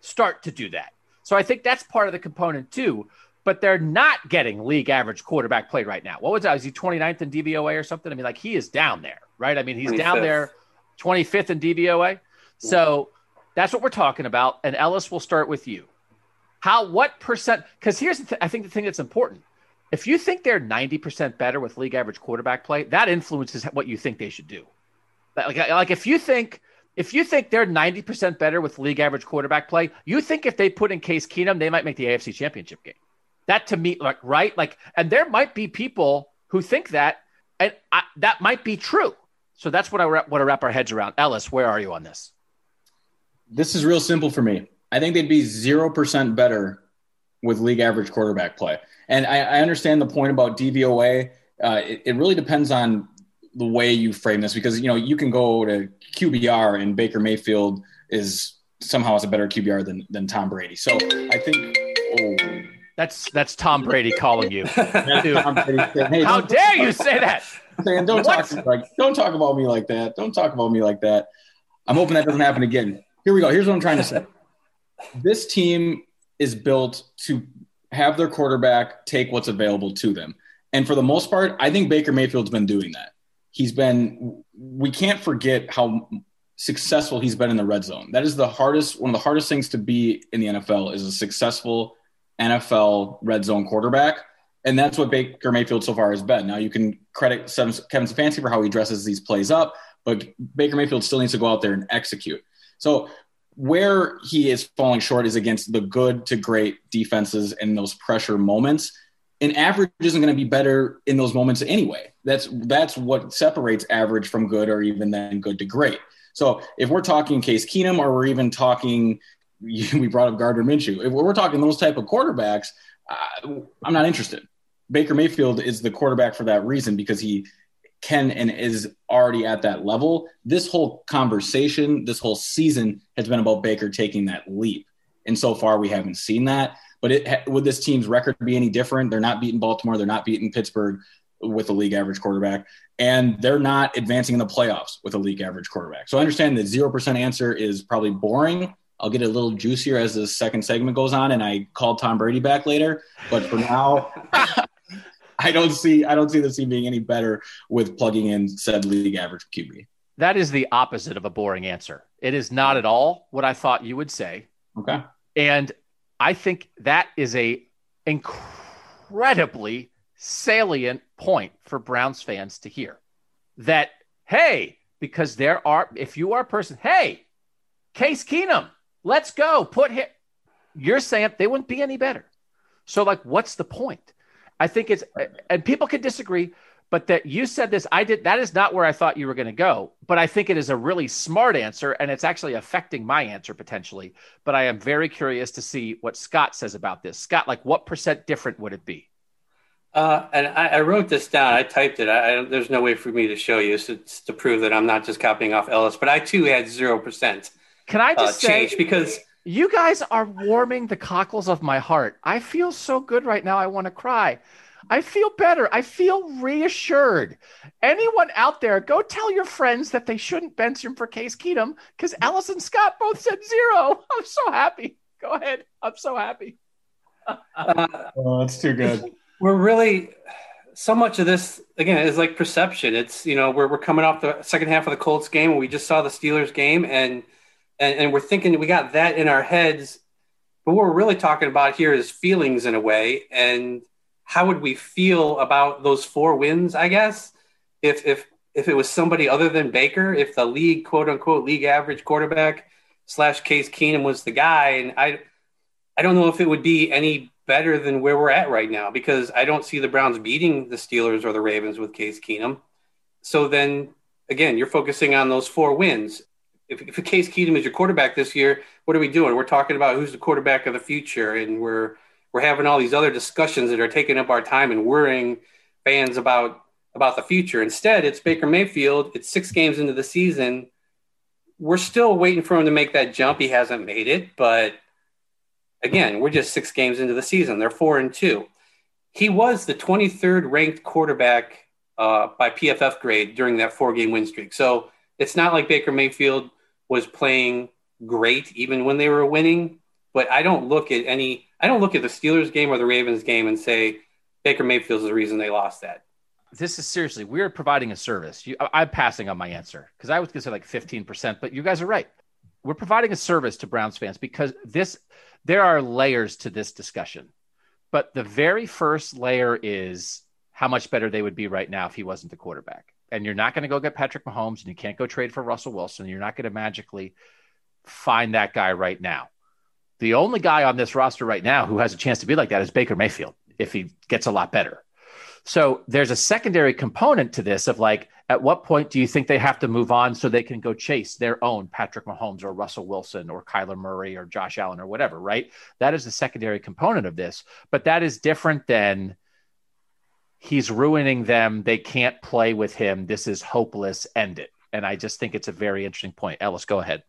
Start to do that. So I think that's part of the component too. But they're not getting league average quarterback play right now. What was that? Is he 29th in DVOA or something? I mean, like he is down there, right? I mean, he's 25th. down there 25th in DVOA. So that's what we're talking about. And Ellis, we'll start with you. How, what percent? Because here's, the th- I think the thing that's important. If you think they're 90% better with league average quarterback play, that influences what you think they should do. Like, like if you think If you think they're 90% better with league average quarterback play, you think if they put in Case Keenum, they might make the AFC championship game. That to me, like, right? Like, and there might be people who think that, and I, that might be true. So that's what I want to wrap our heads around. Ellis, where are you on this? This is real simple for me. I think they'd be 0% better with league average quarterback play. And I, I understand the point about DVOA. Uh, it, it really depends on the way you frame this because, you know, you can go to QBR and Baker Mayfield is somehow has a better QBR than, than Tom Brady. So I think, oh, that's that's Tom Brady calling you. (laughs) Tom Brady saying, hey, How dare you say that? Saying, don't talk like don't talk about me like that. Don't talk about me like that. I'm hoping that doesn't happen again. Here we go. Here's what I'm trying to say. This team is built to have their quarterback take what's available to them. And for the most part, I think Baker Mayfield's been doing that. He's been we can't forget how successful he's been in the red zone. That is the hardest one of the hardest things to be in the NFL is a successful NFL red zone quarterback. And that's what Baker Mayfield so far has been. Now you can credit Kevin Stefanski for how he dresses these plays up, but Baker Mayfield still needs to go out there and execute. So where he is falling short is against the good to great defenses in those pressure moments. And average isn't going to be better in those moments anyway. That's that's what separates average from good or even then good to great. So if we're talking Case Keenum or we're even talking (laughs) we brought up Gardner Minshew. If we're talking those type of quarterbacks, uh, I'm not interested. Baker Mayfield is the quarterback for that reason because he can and is already at that level. This whole conversation, this whole season has been about Baker taking that leap. And so far, we haven't seen that. But it, would this team's record be any different? They're not beating Baltimore. They're not beating Pittsburgh with a league average quarterback. And they're not advancing in the playoffs with a league average quarterback. So I understand the 0% answer is probably boring I'll get a little juicier as the second segment goes on, and I call Tom Brady back later. But for now, (laughs) I don't see I don't see the team being any better with plugging in said league average QB. That is the opposite of a boring answer. It is not at all what I thought you would say. Okay. And I think that is a incredibly salient point for Browns fans to hear. That hey, because there are if you are a person, hey, Case Keenum, Let's go. Put him. You're saying they wouldn't be any better. So, like, what's the point? I think it's, and people can disagree, but that you said this, I did, that is not where I thought you were going to go. But I think it is a really smart answer, and it's actually affecting my answer potentially. But I am very curious to see what Scott says about this. Scott, like, what percent different would it be? Uh, and I, I, wrote this down. I typed it. I, there's no way for me to show you so to prove that I'm not just copying off Ellis. But I too had zero percent. Can I just uh, say because you guys are warming the cockles of my heart. I feel so good right now. I want to cry. I feel better. I feel reassured. Anyone out there, go tell your friends that they shouldn't bench him for Case Keenum because Ellis and Scott both said zero. (laughs) I'm so happy. Go ahead. I'm so happy. uh, (laughs) oh, that's too good. We're really so much of this again is like perception. It's you know we're we're coming off the second half of the Colts game. We just saw the Steelers game and and, and we're thinking we got that in our heads. But what we're really talking about here is feelings in a way. And how would we feel about those four wins, I guess, if if if it was somebody other than Baker, if the league quote unquote league average quarterback slash Case Keenum was the guy, and I I don't know if it would be any better than where we're at right now because I don't see the Browns beating the Steelers or the Ravens with Case Keenum. So then again, you're focusing on those four wins if, if Case Keenum is your quarterback this year, what are we doing? We're talking about who's the quarterback of the future, and we're we're having all these other discussions that are taking up our time and worrying fans about about the future. Instead, it's Baker Mayfield. It's six games into the season. We're still waiting for him to make that jump. He hasn't made it, but again, we're just six games into the season. They're four and two. He was the 23rd ranked quarterback uh, by PFF grade during that four game win streak. So it's not like Baker Mayfield was playing great even when they were winning. But I don't look at any. I don't look at the Steelers game or the Ravens game and say Baker Mayfield's the reason they lost that. This is seriously. We're providing a service. You, I'm passing on my answer because I was going to say like 15 percent, but you guys are right. We're providing a service to Browns fans because this. There are layers to this discussion, but the very first layer is how much better they would be right now if he wasn't the quarterback. and you're not going to go get Patrick Mahomes and you can't go trade for Russell Wilson. You're not going to magically find that guy right now. The only guy on this roster right now who has a chance to be like that is Baker Mayfield if he gets a lot better. So there's a secondary component to this of like, at what point do you think they have to move on so they can go chase their own Patrick Mahomes or Russell Wilson or Kyler Murray or Josh Allen or whatever, right? That is the secondary component of this. But that is different than he's ruining them. They can't play with him. This is hopeless. End it. And I just think it's a very interesting point. Ellis, go ahead.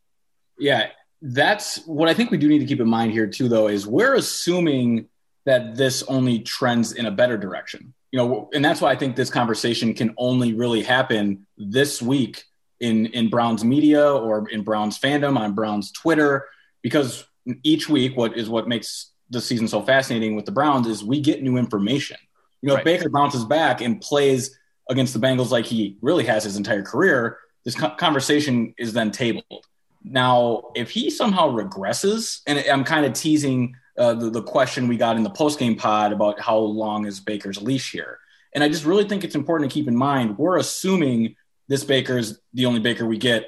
Yeah, that's what I think we do need to keep in mind here, too, though, is we're assuming that this only trends in a better direction you know, and that's why I think this conversation can only really happen this week in in Browns media or in Browns fandom on Browns Twitter, because each week, what is what makes the season so fascinating with the Browns is we get new information. You know, right. if Baker bounces back and plays against the Bengals like he really has his entire career, this conversation is then tabled. Now, if he somehow regresses, and I'm kind of teasing uh, the, the question we got in the post game pod about how long is Baker's leash here. And I just really think it's important to keep in mind we're assuming this Baker is the only Baker we get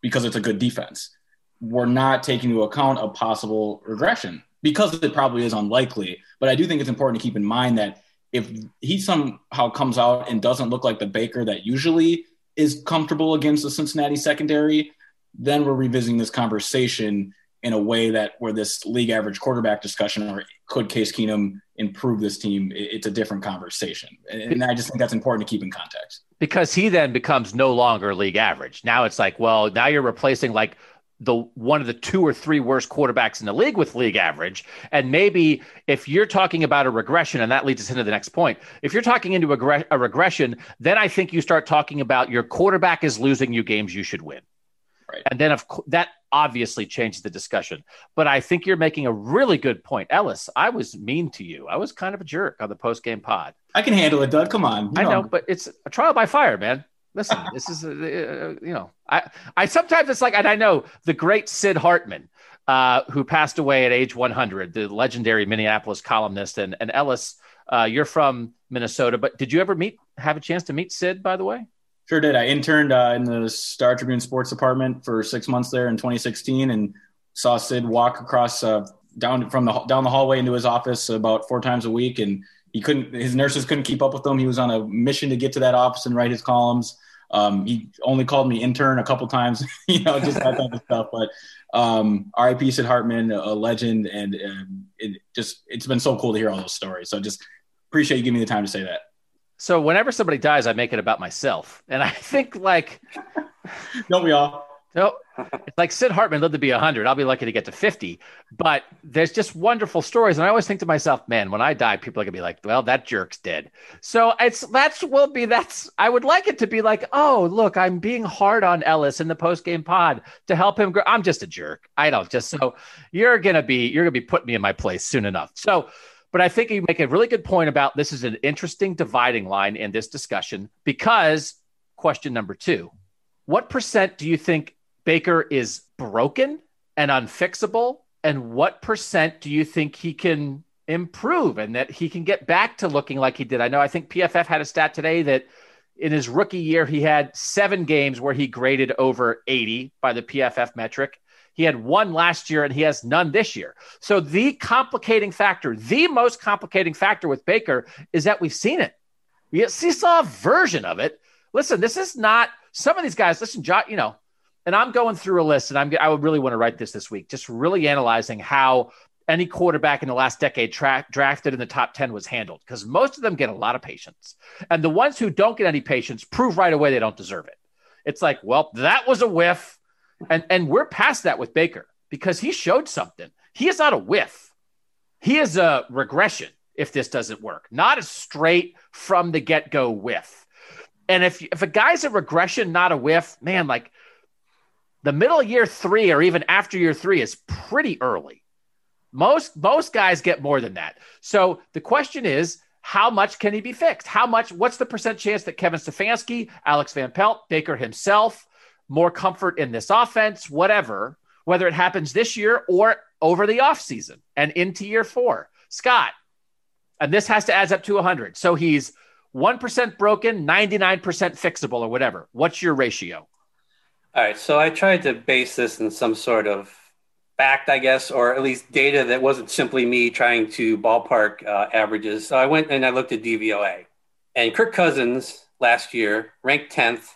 because it's a good defense. We're not taking into account a possible regression because it probably is unlikely. But I do think it's important to keep in mind that if he somehow comes out and doesn't look like the Baker that usually is comfortable against the Cincinnati secondary, then we're revisiting this conversation in a way that where this league average quarterback discussion or could Case Keenum improve this team, it's a different conversation. And I just think that's important to keep in context. Because he then becomes no longer league average. Now it's like, well, now you're replacing like the one of the two or three worst quarterbacks in the league with league average. And maybe if you're talking about a regression, and that leads us into the next point, if you're talking into a, a regression, then I think you start talking about your quarterback is losing you games you should win. Right. And then of co- that obviously changes the discussion. But I think you're making a really good point, Ellis. I was mean to you. I was kind of a jerk on the post game pod. I can handle it, Doug. Come on. You I know, know, but it's a trial by fire, man. Listen, (laughs) this is a, a, you know, I I sometimes it's like, and I know the great Sid Hartman. Uh, who passed away at age 100, the legendary Minneapolis columnist. And, and Ellis, uh, you're from Minnesota, but did you ever meet, have a chance to meet Sid, by the way? Sure did. I interned uh, in the Star Tribune sports department for six months there in 2016, and saw Sid walk across uh, down from the down the hallway into his office about four times a week, and he couldn't. His nurses couldn't keep up with him. He was on a mission to get to that office and write his columns. Um, he only called me intern a couple times, (laughs) you know, just that type of stuff. But um, R.I.P. Sid Hartman, a legend, and um, it just it's been so cool to hear all those stories. So just appreciate you giving me the time to say that. So whenever somebody dies, I make it about myself, and I think like, (laughs) don't we all? No, it's like Sid Hartman lived to be 100. I'll be lucky to get to 50. But there's just wonderful stories. And I always think to myself, man, when I die, people are going to be like, well, that jerk's dead. So it's that's will be that's I would like it to be like, oh, look, I'm being hard on Ellis in the post game pod to help him grow. I'm just a jerk. I don't just so you're to be you're going to be putting me in my place soon enough. So but I think you make a really good point about this is an interesting dividing line in this discussion because question number two what percent do you think Baker is broken and unfixable? And what percent do you think he can improve and that he can get back to looking like he did? I know I think PFF had a stat today that in his rookie year, he had seven games where he graded over 80 by the PFF metric. He had one last year and he has none this year. So the complicating factor, the most complicating factor with Baker is that we've seen it. We saw a version of it. Listen, this is not some of these guys. Listen, John, you know, and I'm going through a list, and I'm I would really want to write this this week, just really analyzing how any quarterback in the last decade tra- drafted in the top 10 was handled because most of them get a lot of patience. And the ones who don't get any patience prove right away they don't deserve it. It's like, well, that was a whiff. And and we're past that with Baker because he showed something. He is not a whiff. He is a regression if this doesn't work, not a straight from the get-go whiff. And if if a guy's a regression, not a whiff, man, like the middle year three or even after year three is pretty early. Most most guys get more than that. So the question is, how much can he be fixed? How much? What's the percent chance that Kevin Stefanski, Alex Van Pelt, Baker himself, more comfort in this offense, whatever, whether it happens this year or over the offseason and into year four. Scott, and this has to add up to 100. So he's 1% broken, 99% fixable, or whatever. What's your ratio? All right. So I tried to base this in some sort of fact, I guess, or at least data that wasn't simply me trying to ballpark uh, averages. So I went and I looked at DVOA. And Kirk Cousins last year ranked 10th,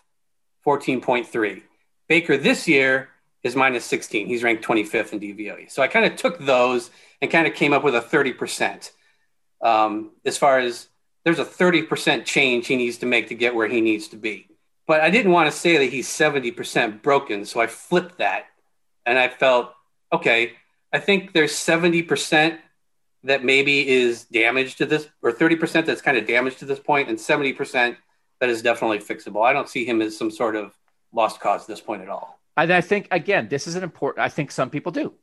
14.3. Baker this year is minus 16. He's ranked 25th in DVOA. So I kind of took those and kind of came up with a 30%. Um, as far as there's a 30% change he needs to make to get where he needs to be. But I didn't want to say that he's 70% broken. So I flipped that and I felt, okay, I think there's 70% that maybe is damaged to this, or 30% that's kind of damaged to this point, and 70% that is definitely fixable. I don't see him as some sort of lost cause at this point at all. And I think again, this is an important. I think some people do.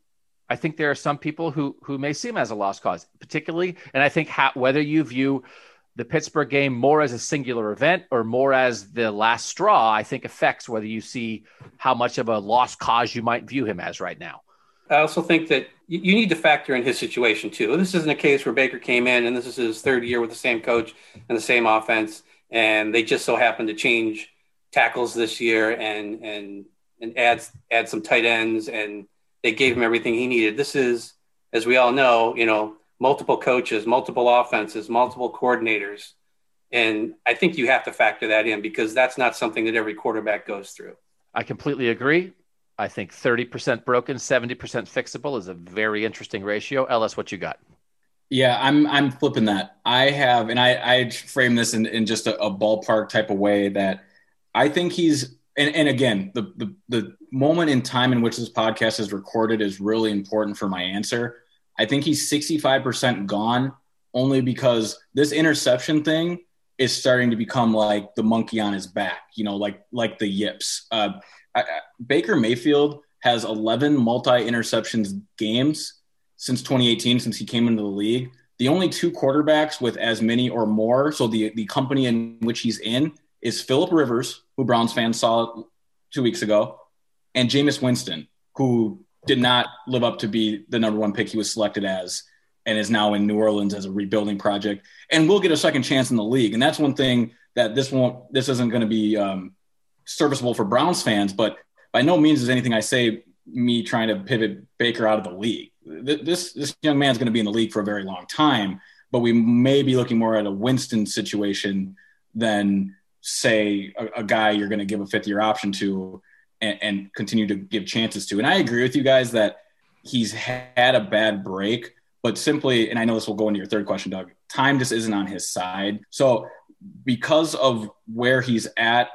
I think there are some people who who may see him as a lost cause, particularly. And I think how, whether you view the Pittsburgh game more as a singular event or more as the last straw, I think affects whether you see how much of a lost cause you might view him as right now. I also think that you need to factor in his situation too. This isn't a case where Baker came in and this is his third year with the same coach and the same offense, and they just so happened to change tackles this year and and and add add some tight ends and they gave him everything he needed. This is, as we all know, you know, multiple coaches, multiple offenses, multiple coordinators. And I think you have to factor that in because that's not something that every quarterback goes through. I completely agree. I think 30% broken, 70% fixable is a very interesting ratio. Ellis, what you got? Yeah, I'm I'm flipping that. I have, and I I frame this in, in just a, a ballpark type of way that I think he's and, and again, the, the the moment in time in which this podcast is recorded is really important for my answer. I think he's 65% gone only because this interception thing is starting to become like the monkey on his back, you know, like like the yips. Uh, I, I, Baker Mayfield has 11 multi interceptions games since 2018, since he came into the league. The only two quarterbacks with as many or more, so the the company in which he's in is Philip Rivers, who Browns fans saw two weeks ago, and Jameis Winston, who did not live up to be the number one pick he was selected as and is now in New Orleans as a rebuilding project and will get a second chance in the league. And that's one thing that this won't, this isn't going to be um, serviceable for Browns fans, but by no means is anything I say me trying to pivot Baker out of the league. This, this young man's going to be in the league for a very long time, but we may be looking more at a Winston situation than say a, a guy you're going to give a fifth year option to and, and continue to give chances to. And I agree with you guys that he's had a bad break, but simply, and I know this will go into your third question, Doug, time just isn't on his side. So because of where he's at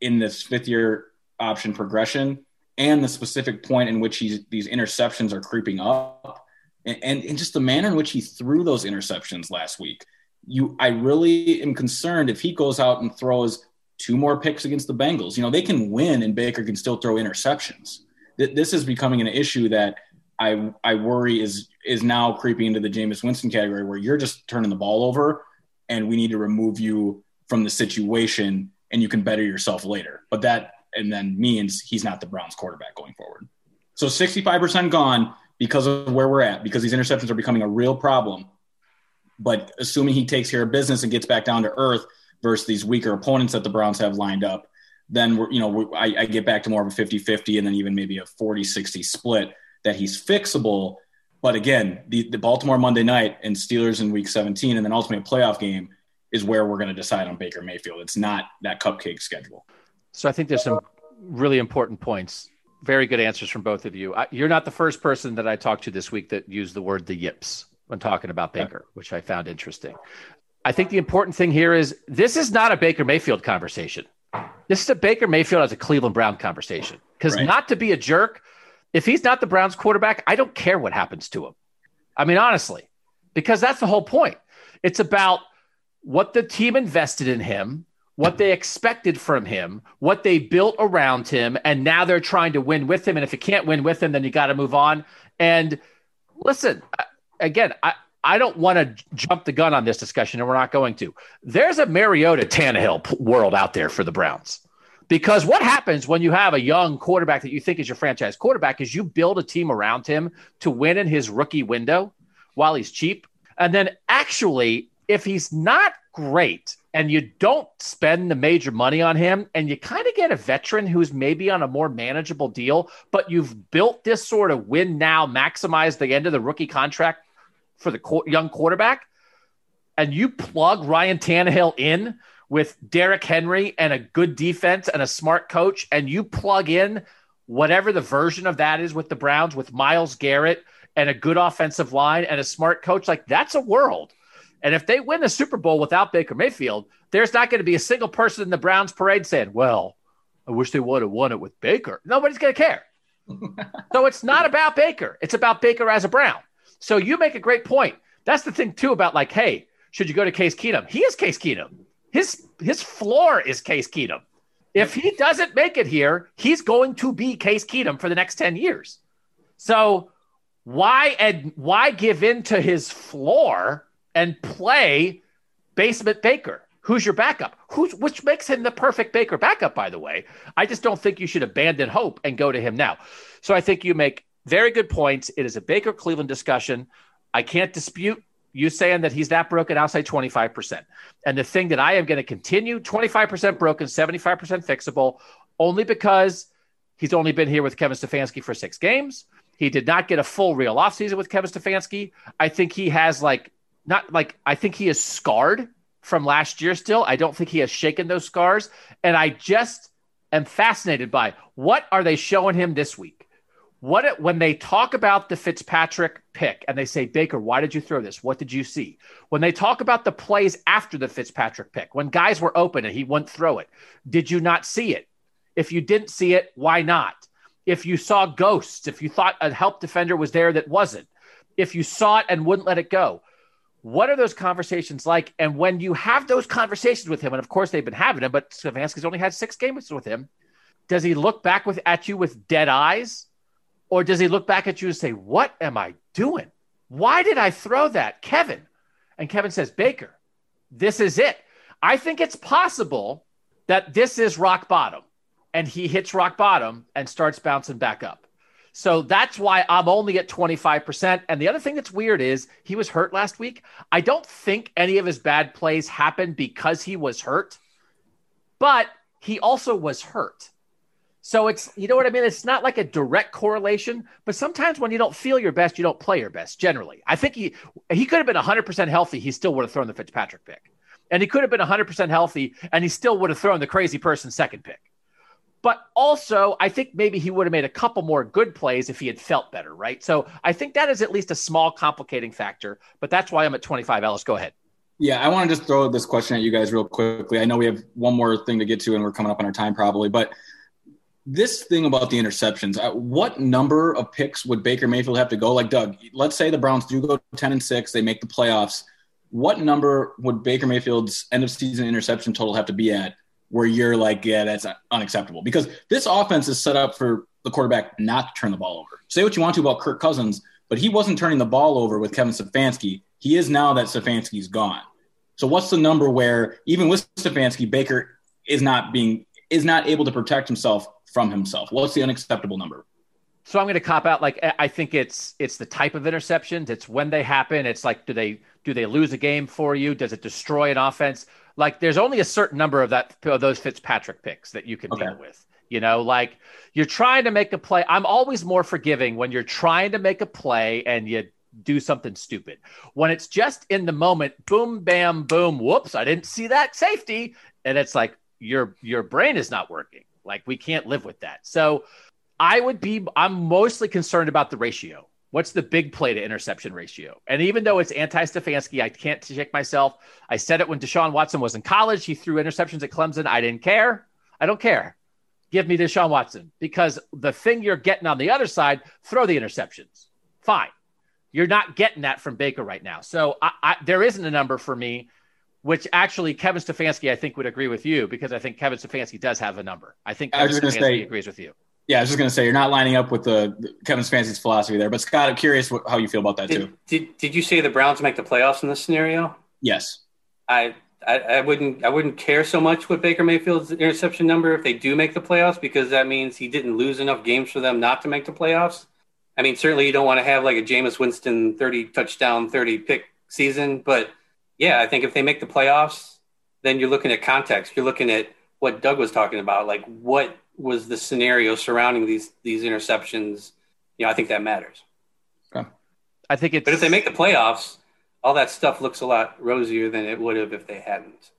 in this fifth year option progression and the specific point in which he's, these interceptions are creeping up and, and, and just the manner in which he threw those interceptions last week, you, I really am concerned if he goes out and throws two more picks against the Bengals. You know, they can win and Baker can still throw interceptions. This is becoming an issue that I I worry is is now creeping into the Jameis Winston category where you're just turning the ball over and we need to remove you from the situation and you can better yourself later. But that and then means he's not the Browns quarterback going forward. So 65% gone because of where we're at, because these interceptions are becoming a real problem. But assuming he takes care of business and gets back down to earth – versus these weaker opponents that the Browns have lined up, then we're, you know, we're, I, I get back to more of a 50 50 and then even maybe a 40 60 split that he's fixable. But again, the, the Baltimore Monday night and Steelers in week 17 and then ultimately a playoff game is where we're going to decide on Baker Mayfield. It's not that cupcake schedule. So I think there's some really important points. Very good answers from both of you. I, you're not the first person that I talked to this week that used the word the yips when talking about Baker, which I found interesting. I think the important thing here is this is not a Baker Mayfield conversation. This is a Baker Mayfield as a Cleveland Brown conversation. Because right. not to be a jerk, if he's not the Browns quarterback, I don't care what happens to him. I mean, honestly, because that's the whole point. It's about what the team invested in him, what they expected from him, what they built around him, and now they're trying to win with him. And if you can't win with him, then you got to move on. And listen, again, I, I don't want to jump the gun on this discussion, and we're not going to. There's a Mariota Tannehill world out there for the Browns. Because what happens when you have a young quarterback that you think is your franchise quarterback is you build a team around him to win in his rookie window while he's cheap. And then actually, if he's not great and you don't spend the major money on him and you kind of get a veteran who's maybe on a more manageable deal, but you've built this sort of win now, maximize the end of the rookie contract for the co- young quarterback, and you plug Ryan Tannehill in with Derrick Henry and a good defense and a smart coach, and you plug in whatever the version of that is with the Browns with Myles Garrett and a good offensive line and a smart coach, like that's a world. And if they win the Super Bowl without Baker Mayfield, there's not going to be a single person in the Browns parade saying, well, I wish they would have won it with Baker. Nobody's going to care. (laughs) so it's not about Baker. It's about Baker as a Brown. So you make a great point. That's the thing too about like, hey, should you go to Case Keenum? He is Case Keenum. His his floor is Case Keenum. If he doesn't make it here, he's going to be Case Keenum for the next 10 years. So why and why give in to his floor and play basement Baker? Who's your backup? Who's which makes him the perfect Baker backup, by the way. I just don't think you should abandon hope and go to him now. So I think you make very good points. It is a Baker Cleveland discussion. I can't dispute you saying that he's that broken, I'll say 25%. And the thing that I am going to continue 25% broken, 75% fixable, only because he's only been here with Kevin Stefanski for six games. He did not get a full real offseason with Kevin Stefanski. I think he has like, not like, I think he is scarred from last year still. I don't think he has shaken those scars. And I just am fascinated by what are they showing him this week? What when they talk about the Fitzpatrick pick and they say, Baker, why did you throw this? What did you see? When they talk about the plays after the Fitzpatrick pick, when guys were open and he wouldn't throw it, did you not see it? If you didn't see it, why not? If you saw ghosts, if you thought a help defender was there that wasn't, if you saw it and wouldn't let it go, what are those conversations like? And when you have those conversations with him, and of course they've been having them, but Stefanski's only had six games with him. Does he look back with at you with dead eyes? Or does he look back at you and say, What am I doing? Why did I throw that? Kevin. And Kevin says, Baker, this is it. I think it's possible that this is rock bottom and he hits rock bottom and starts bouncing back up. So that's why I'm only at 25%. And the other thing that's weird is he was hurt last week. I don't think any of his bad plays happened because he was hurt, but he also was hurt. So it's, you know what I mean? It's not like a direct correlation, but sometimes when you don't feel your best, you don't play your best generally. I think he, he could have been 100% healthy. He still would have thrown the Fitzpatrick pick. And he could have been 100% healthy and he still would have thrown the crazy person second pick. But also, I think maybe he would have made a couple more good plays if he had felt better, right? So I think that is at least a small complicating factor, but that's why I'm at 25. Ellis, go ahead. Yeah, I want to just throw this question at you guys real quickly. I know we have one more thing to get to and we're coming up on our time probably, but this thing about the interceptions, uh, what number of picks would Baker Mayfield have to go? Like Doug, let's say the Browns do go 10 and 6, they make the playoffs. What number would Baker Mayfield's end of season interception total have to be at where you're like, yeah, that's unacceptable? Because this offense is set up for the quarterback not to turn the ball over. Say what you want to about Kirk Cousins, but he wasn't turning the ball over with Kevin Stefanski. He is now that Stefanski's gone. So what's the number where even with Stefanski, Baker is not being is not able to protect himself from himself? What's the unacceptable number? So I'm going to cop out. Like I think it's it's the type of interceptions. It's when they happen. It's like do they do they lose a game for you? Does it destroy an offense? Like there's only a certain number of that of those Fitzpatrick picks that you can okay. deal with. You know, like you're trying to make a play. I'm always more forgiving when you're trying to make a play and you do something stupid. When it's just in the moment, boom, bam, boom, whoops, I didn't see that safety, and it's like your your brain is not working. Like we can't live with that. So I would be, I'm mostly concerned about the ratio. What's the big play to interception ratio? And even though it's anti Stefanski, I can't check myself. I said it when Deshaun Watson was in college. He threw interceptions at Clemson. I didn't care. I don't care. Give me Deshaun Watson because the thing you're getting on the other side, throw the interceptions. Fine. You're not getting that from Baker right now. So I, I, there isn't a number for me which actually Kevin Stefanski, I think, would agree with you because I think Kevin Stefanski does have a number. I think Kevin I Stefanski say, agrees with you. Yeah, I was just going to say you're not lining up with the, the Kevin Stefanski's philosophy there. But Scott, I'm curious what, how you feel about that did, too. Did Did you say the Browns make the playoffs in this scenario? Yes. I, I, I wouldn't I wouldn't care so much with Baker Mayfield's interception number if they do make the playoffs because that means he didn't lose enough games for them not to make the playoffs. I mean, certainly you don't want to have like a Jameis Winston 30 touchdown, 30 pick season, but – Yeah, I think if they make the playoffs, then you're looking at context. You're looking at what Doug was talking about, like what was the scenario surrounding these these interceptions. You know, I think that matters. Okay. I think it's. But if they make the playoffs, all that stuff looks a lot rosier than it would have if they hadn't.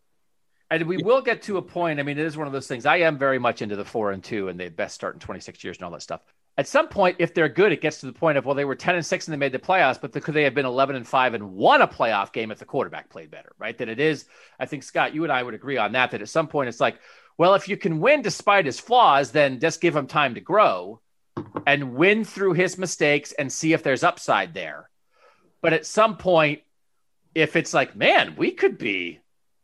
And we will get to a point. I mean, it is one of those things. I am very much into the four and two and the best start in 26 years and all that stuff. At some point, if they're good, it gets to the point of well, they were 10 and six and they made the playoffs, but could they have been 11 and five and won a playoff game if the quarterback played better? Right? That it is. I think Scott, you and I would agree on that. That at some point, it's like, well, if you can win despite his flaws, then just give him time to grow and win through his mistakes and see if there's upside there. But at some point, if it's like, man, we could be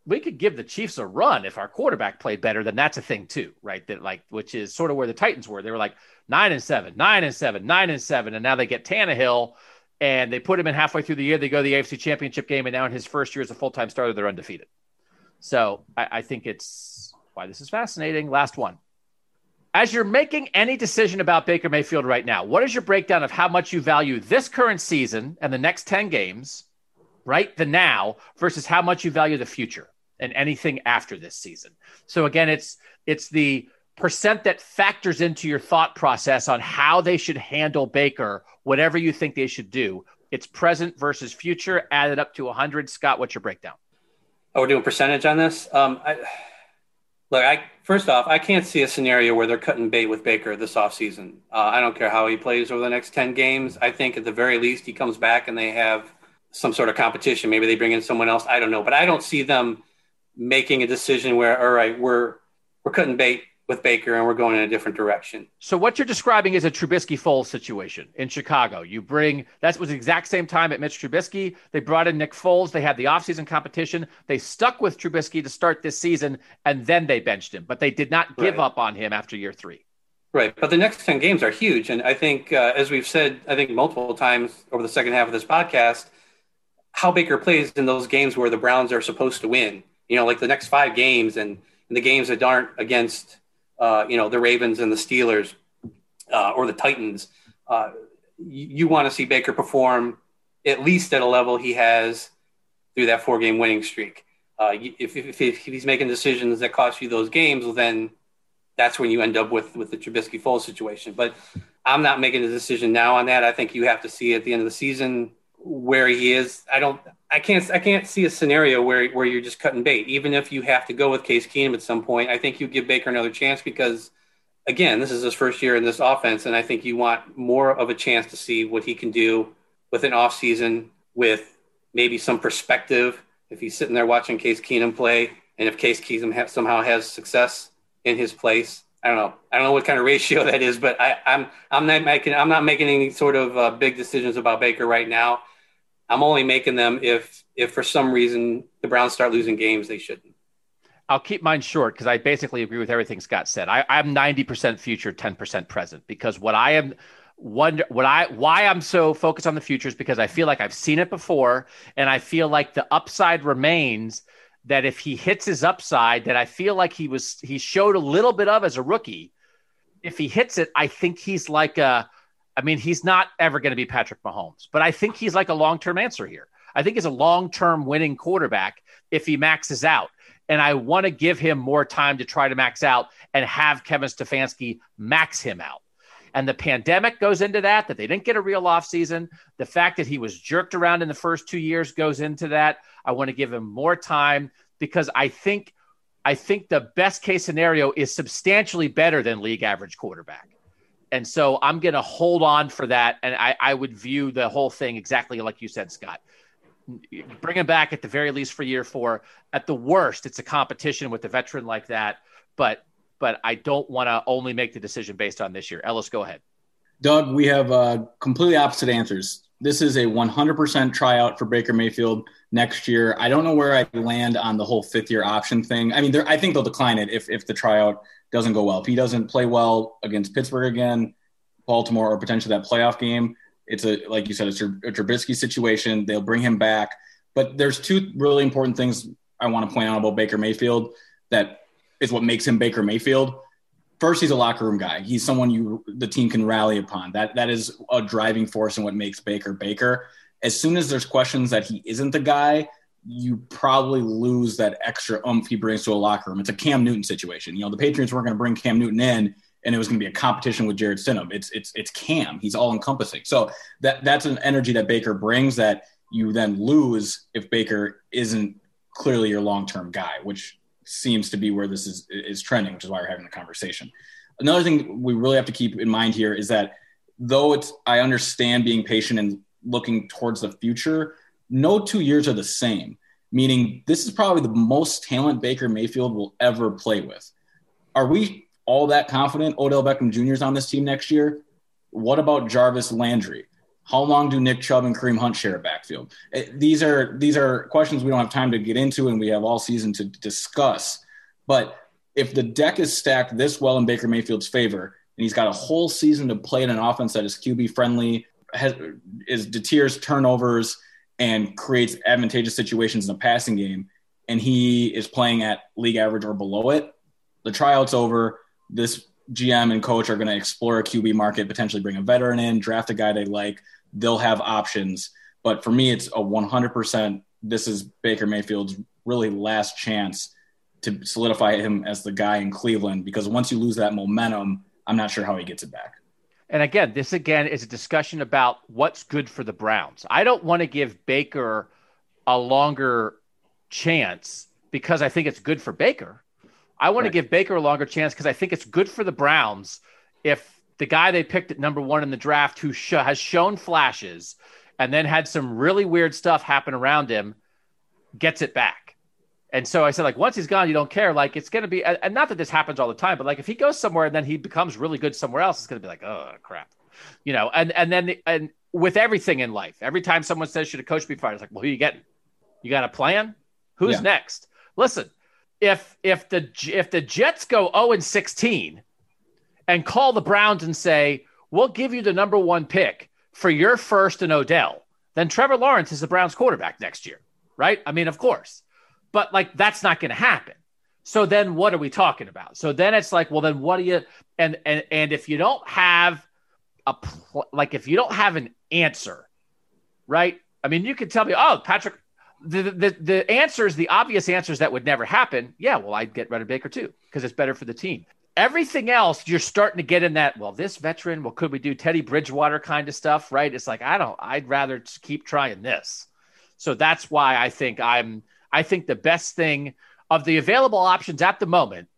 we could give the Chiefs a run if our quarterback played better, then that's a thing too, right? That like, which is sort of where the Titans were. They were like nine and seven, nine and seven, nine and seven, and now they get Tannehill, and they put him in halfway through the year. They go to the AFC Championship game, and now in his first year as a full time starter, they're undefeated. So I, I think it's why this is fascinating. Last one. As you're making any decision about Baker Mayfield right now, what is your breakdown of how much you value this current season and the next 10 games, right? The now versus how much you value the future? and anything after this season. So again, it's it's the percent that factors into your thought process on how they should handle Baker, whatever you think they should do. It's present versus future, added up to 100. Scott, what's your breakdown? Oh, we're doing percentage on this. Um, I, look, I first off, I can't see a scenario where they're cutting bait with Baker this offseason. Uh, I don't care how he plays over the next 10 games. I think at the very least he comes back and they have some sort of competition. Maybe they bring in someone else. I don't know, but I don't see them making a decision where all right, we're we're cutting bait with Baker and we're going in a different direction. So what you're describing is a Trubisky Foles situation in Chicago. You bring that was the exact same time at Mitch Trubisky. They brought in Nick Foles. They had the offseason competition. They stuck with Trubisky to start this season, and then they benched him. But they did not give right. up on him after year three. Right, but the next ten games are huge, and I think, uh, as we've said, I think multiple times over the second half of this podcast, how Baker plays in those games where the Browns are supposed to win you know, like the next five games and, and the games that aren't against, uh, you know, the Ravens and the Steelers uh, or the Titans, uh, you, you want to see Baker perform at least at a level he has through that four game winning streak. Uh, if, if, if, he's making decisions that cost you those games, well, then that's when you end up with, with the Trubisky Foles situation. But I'm not making a decision now on that. I think you have to see at the end of the season where he is. I don't. I can't. I can't see a scenario where where you're just cutting bait. Even if you have to go with Case Keenum at some point, I think you give Baker another chance because, again, this is his first year in this offense, and I think you want more of a chance to see what he can do with an off season with maybe some perspective. If he's sitting there watching Case Keenum play, and if Case Keenum somehow has success in his place, I don't know. I don't know what kind of (laughs) ratio that is, but I, am I'm, I'm not making I'm not making any sort of uh, big decisions about Baker right now. I'm only making them if if for some reason the Browns start losing games they shouldn't. I'll keep mine short because I basically agree with everything Scott said. I, I'm 90% future, 10% present because what I am wonder what I why I'm so focused on the future is because I feel like I've seen it before and I feel like the upside remains that if he hits his upside that I feel like he was he showed a little bit of as a rookie. If he hits it, I think he's like a I mean, he's not ever going to be Patrick Mahomes, but I think he's like a long term answer here. I think he's a long term winning quarterback if he maxes out. And I want to give him more time to try to max out and have Kevin Stefanski max him out. And the pandemic goes into that, that they didn't get a real offseason. The fact that he was jerked around in the first two years goes into that. I want to give him more time because I think I think the best case scenario is substantially better than league average quarterback. And so I'm going to hold on for that. And I, I would view the whole thing exactly like you said, Scott. Bring him back at the very least for year four. At the worst, it's a competition with a veteran like that. But but I don't want to only make the decision based on this year. Ellis, go ahead. Doug, we have uh, completely opposite answers. This is a 100% tryout for Baker Mayfield next year. I don't know where I land on the whole fifth year option thing. I mean, I think they'll decline it if, if the tryout doesn't go well. If he doesn't play well against Pittsburgh again, Baltimore, or potentially that playoff game, it's a like you said, it's a, a Trubisky situation. They'll bring him back. But there's two really important things I want to point out about Baker Mayfield that is what makes him Baker Mayfield. First, he's a locker room guy. He's someone you the team can rally upon. That that is a driving force in what makes Baker Baker. As soon as there's questions that he isn't the guy, you probably lose that extra umph he brings to a locker room. It's a Cam Newton situation. You know, the Patriots weren't going to bring Cam Newton in and it was going to be a competition with Jarrett Stidham. It's it's it's Cam. He's all encompassing. So that that's an energy that Baker brings that you then lose if Baker isn't clearly your long term guy, which seems to be where this is is trending, which is why we're having the conversation. Another thing we really have to keep in mind here is that though it's I understand being patient and looking towards the future, no two years are the same. Meaning this is probably the most talent Baker Mayfield will ever play with. Are we all that confident Odell Beckham Jr. is on this team next year? What about Jarvis Landry? How long do Nick Chubb and Kareem Hunt share a backfield? Eh, these are these are questions we don't have time to get into, and we have all season to discuss. But if the deck is stacked this well in Baker Mayfield's favor, and he's got a whole season to play in an offense that is QB friendly, has, is deters turnovers, and creates advantageous situations in the passing game, and he is playing at league average or below it, the tryout's over. This GM and coach are going to explore a QB market, potentially bring a veteran in, draft a guy they like, they'll have options. But for me, it's a 100%. This is Baker Mayfield's really last chance to solidify him as the guy in Cleveland because once you lose that momentum, I'm not sure how he gets it back. And again, this again is a discussion about what's good for the Browns. I don't want to give Baker a longer chance because I think it's good for Baker. I want right. to give Baker a longer chance because I think it's good for the Browns if the guy they picked at number one in the draft who sh- has shown flashes and then had some really weird stuff happen around him gets it back. And so I said, like, once he's gone, you don't care. Like, it's going to be, and not that this happens all the time, but like, if he goes somewhere and then he becomes really good somewhere else, it's going to be like, oh, crap. You know, and, and then, and with everything in life, every time someone says, should a coach be fired? It's like, well, who are you getting? You got a plan? Who's yeah. next? Listen, if, if the, if the Jets go 0 and 16, and call the Browns and say, we'll give you the number one pick for your first and Odell, then Trevor Lawrence is the Browns quarterback next year, right? I mean, of course. But like that's not going to happen. So then what are we talking about? So then it's like, well, then what do you and and and if you don't have a like if you don't have an answer, right? I mean, you could tell me, oh, Patrick, the the the answers, the obvious answers that would never happen. Yeah, well, I'd get rid of Baker too because it's better for the team. Everything else, you're starting to get in that, well, this veteran, well, could we do Teddy Bridgewater kind of stuff, right? It's like, I don't, I'd rather keep trying this. So that's why I think I'm, I think the best thing of the available options at the moment,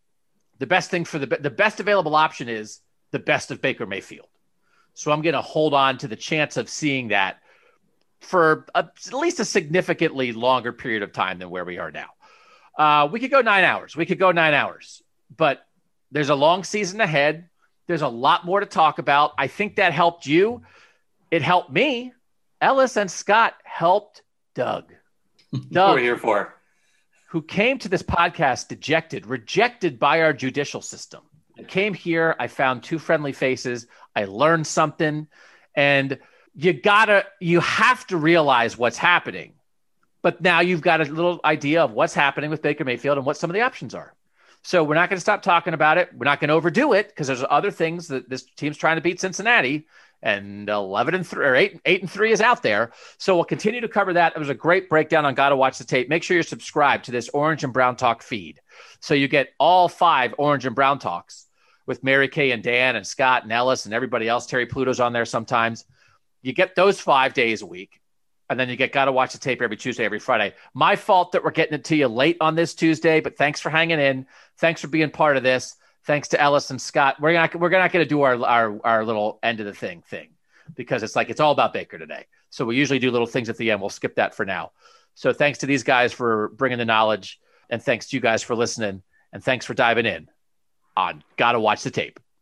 the best thing for the, the best available option is the best of Baker Mayfield. So I'm going to hold on to the chance of seeing that for a, at least a significantly longer period of time than where we are now. Uh, we could go nine hours. We could go nine hours, but there's a long season ahead. There's a lot more to talk about. I think that helped you. It helped me. Ellis and Scott helped Doug. (laughs) Doug, we're here for. Who came to this podcast dejected, rejected by our judicial system. I came here. I found two friendly faces. I learned something. And you gotta, you have to realize what's happening. But now you've got a little idea of what's happening with Baker Mayfield and what some of the options are. So we're not going to stop talking about it. We're not going to overdo it because there's other things that this team's trying to beat Cincinnati and 11 and 3 or 8, 8 and 3 is out there. So we'll continue to cover that. It was a great breakdown on Gotta Watch the Tape. Make sure you're subscribed to this Orange and Brown Talk feed. So you get all five Orange and Brown Talks with Mary Kay and Dan and Scott and Ellis and everybody else. Terry Pluto's on there sometimes. You get those five days a week and then you get got to watch the tape every Tuesday, every Friday. My fault that we're getting it to you late on this Tuesday, but thanks for hanging in. Thanks for being part of this. Thanks to Ellis and Scott. We're not we're not going to do our, our our little end of the thing thing because it's like it's all about Baker today. So we usually do little things at the end. We'll skip that for now. So thanks to these guys for bringing the knowledge, and thanks to you guys for listening, and thanks for diving in on Gotta Watch the Tape.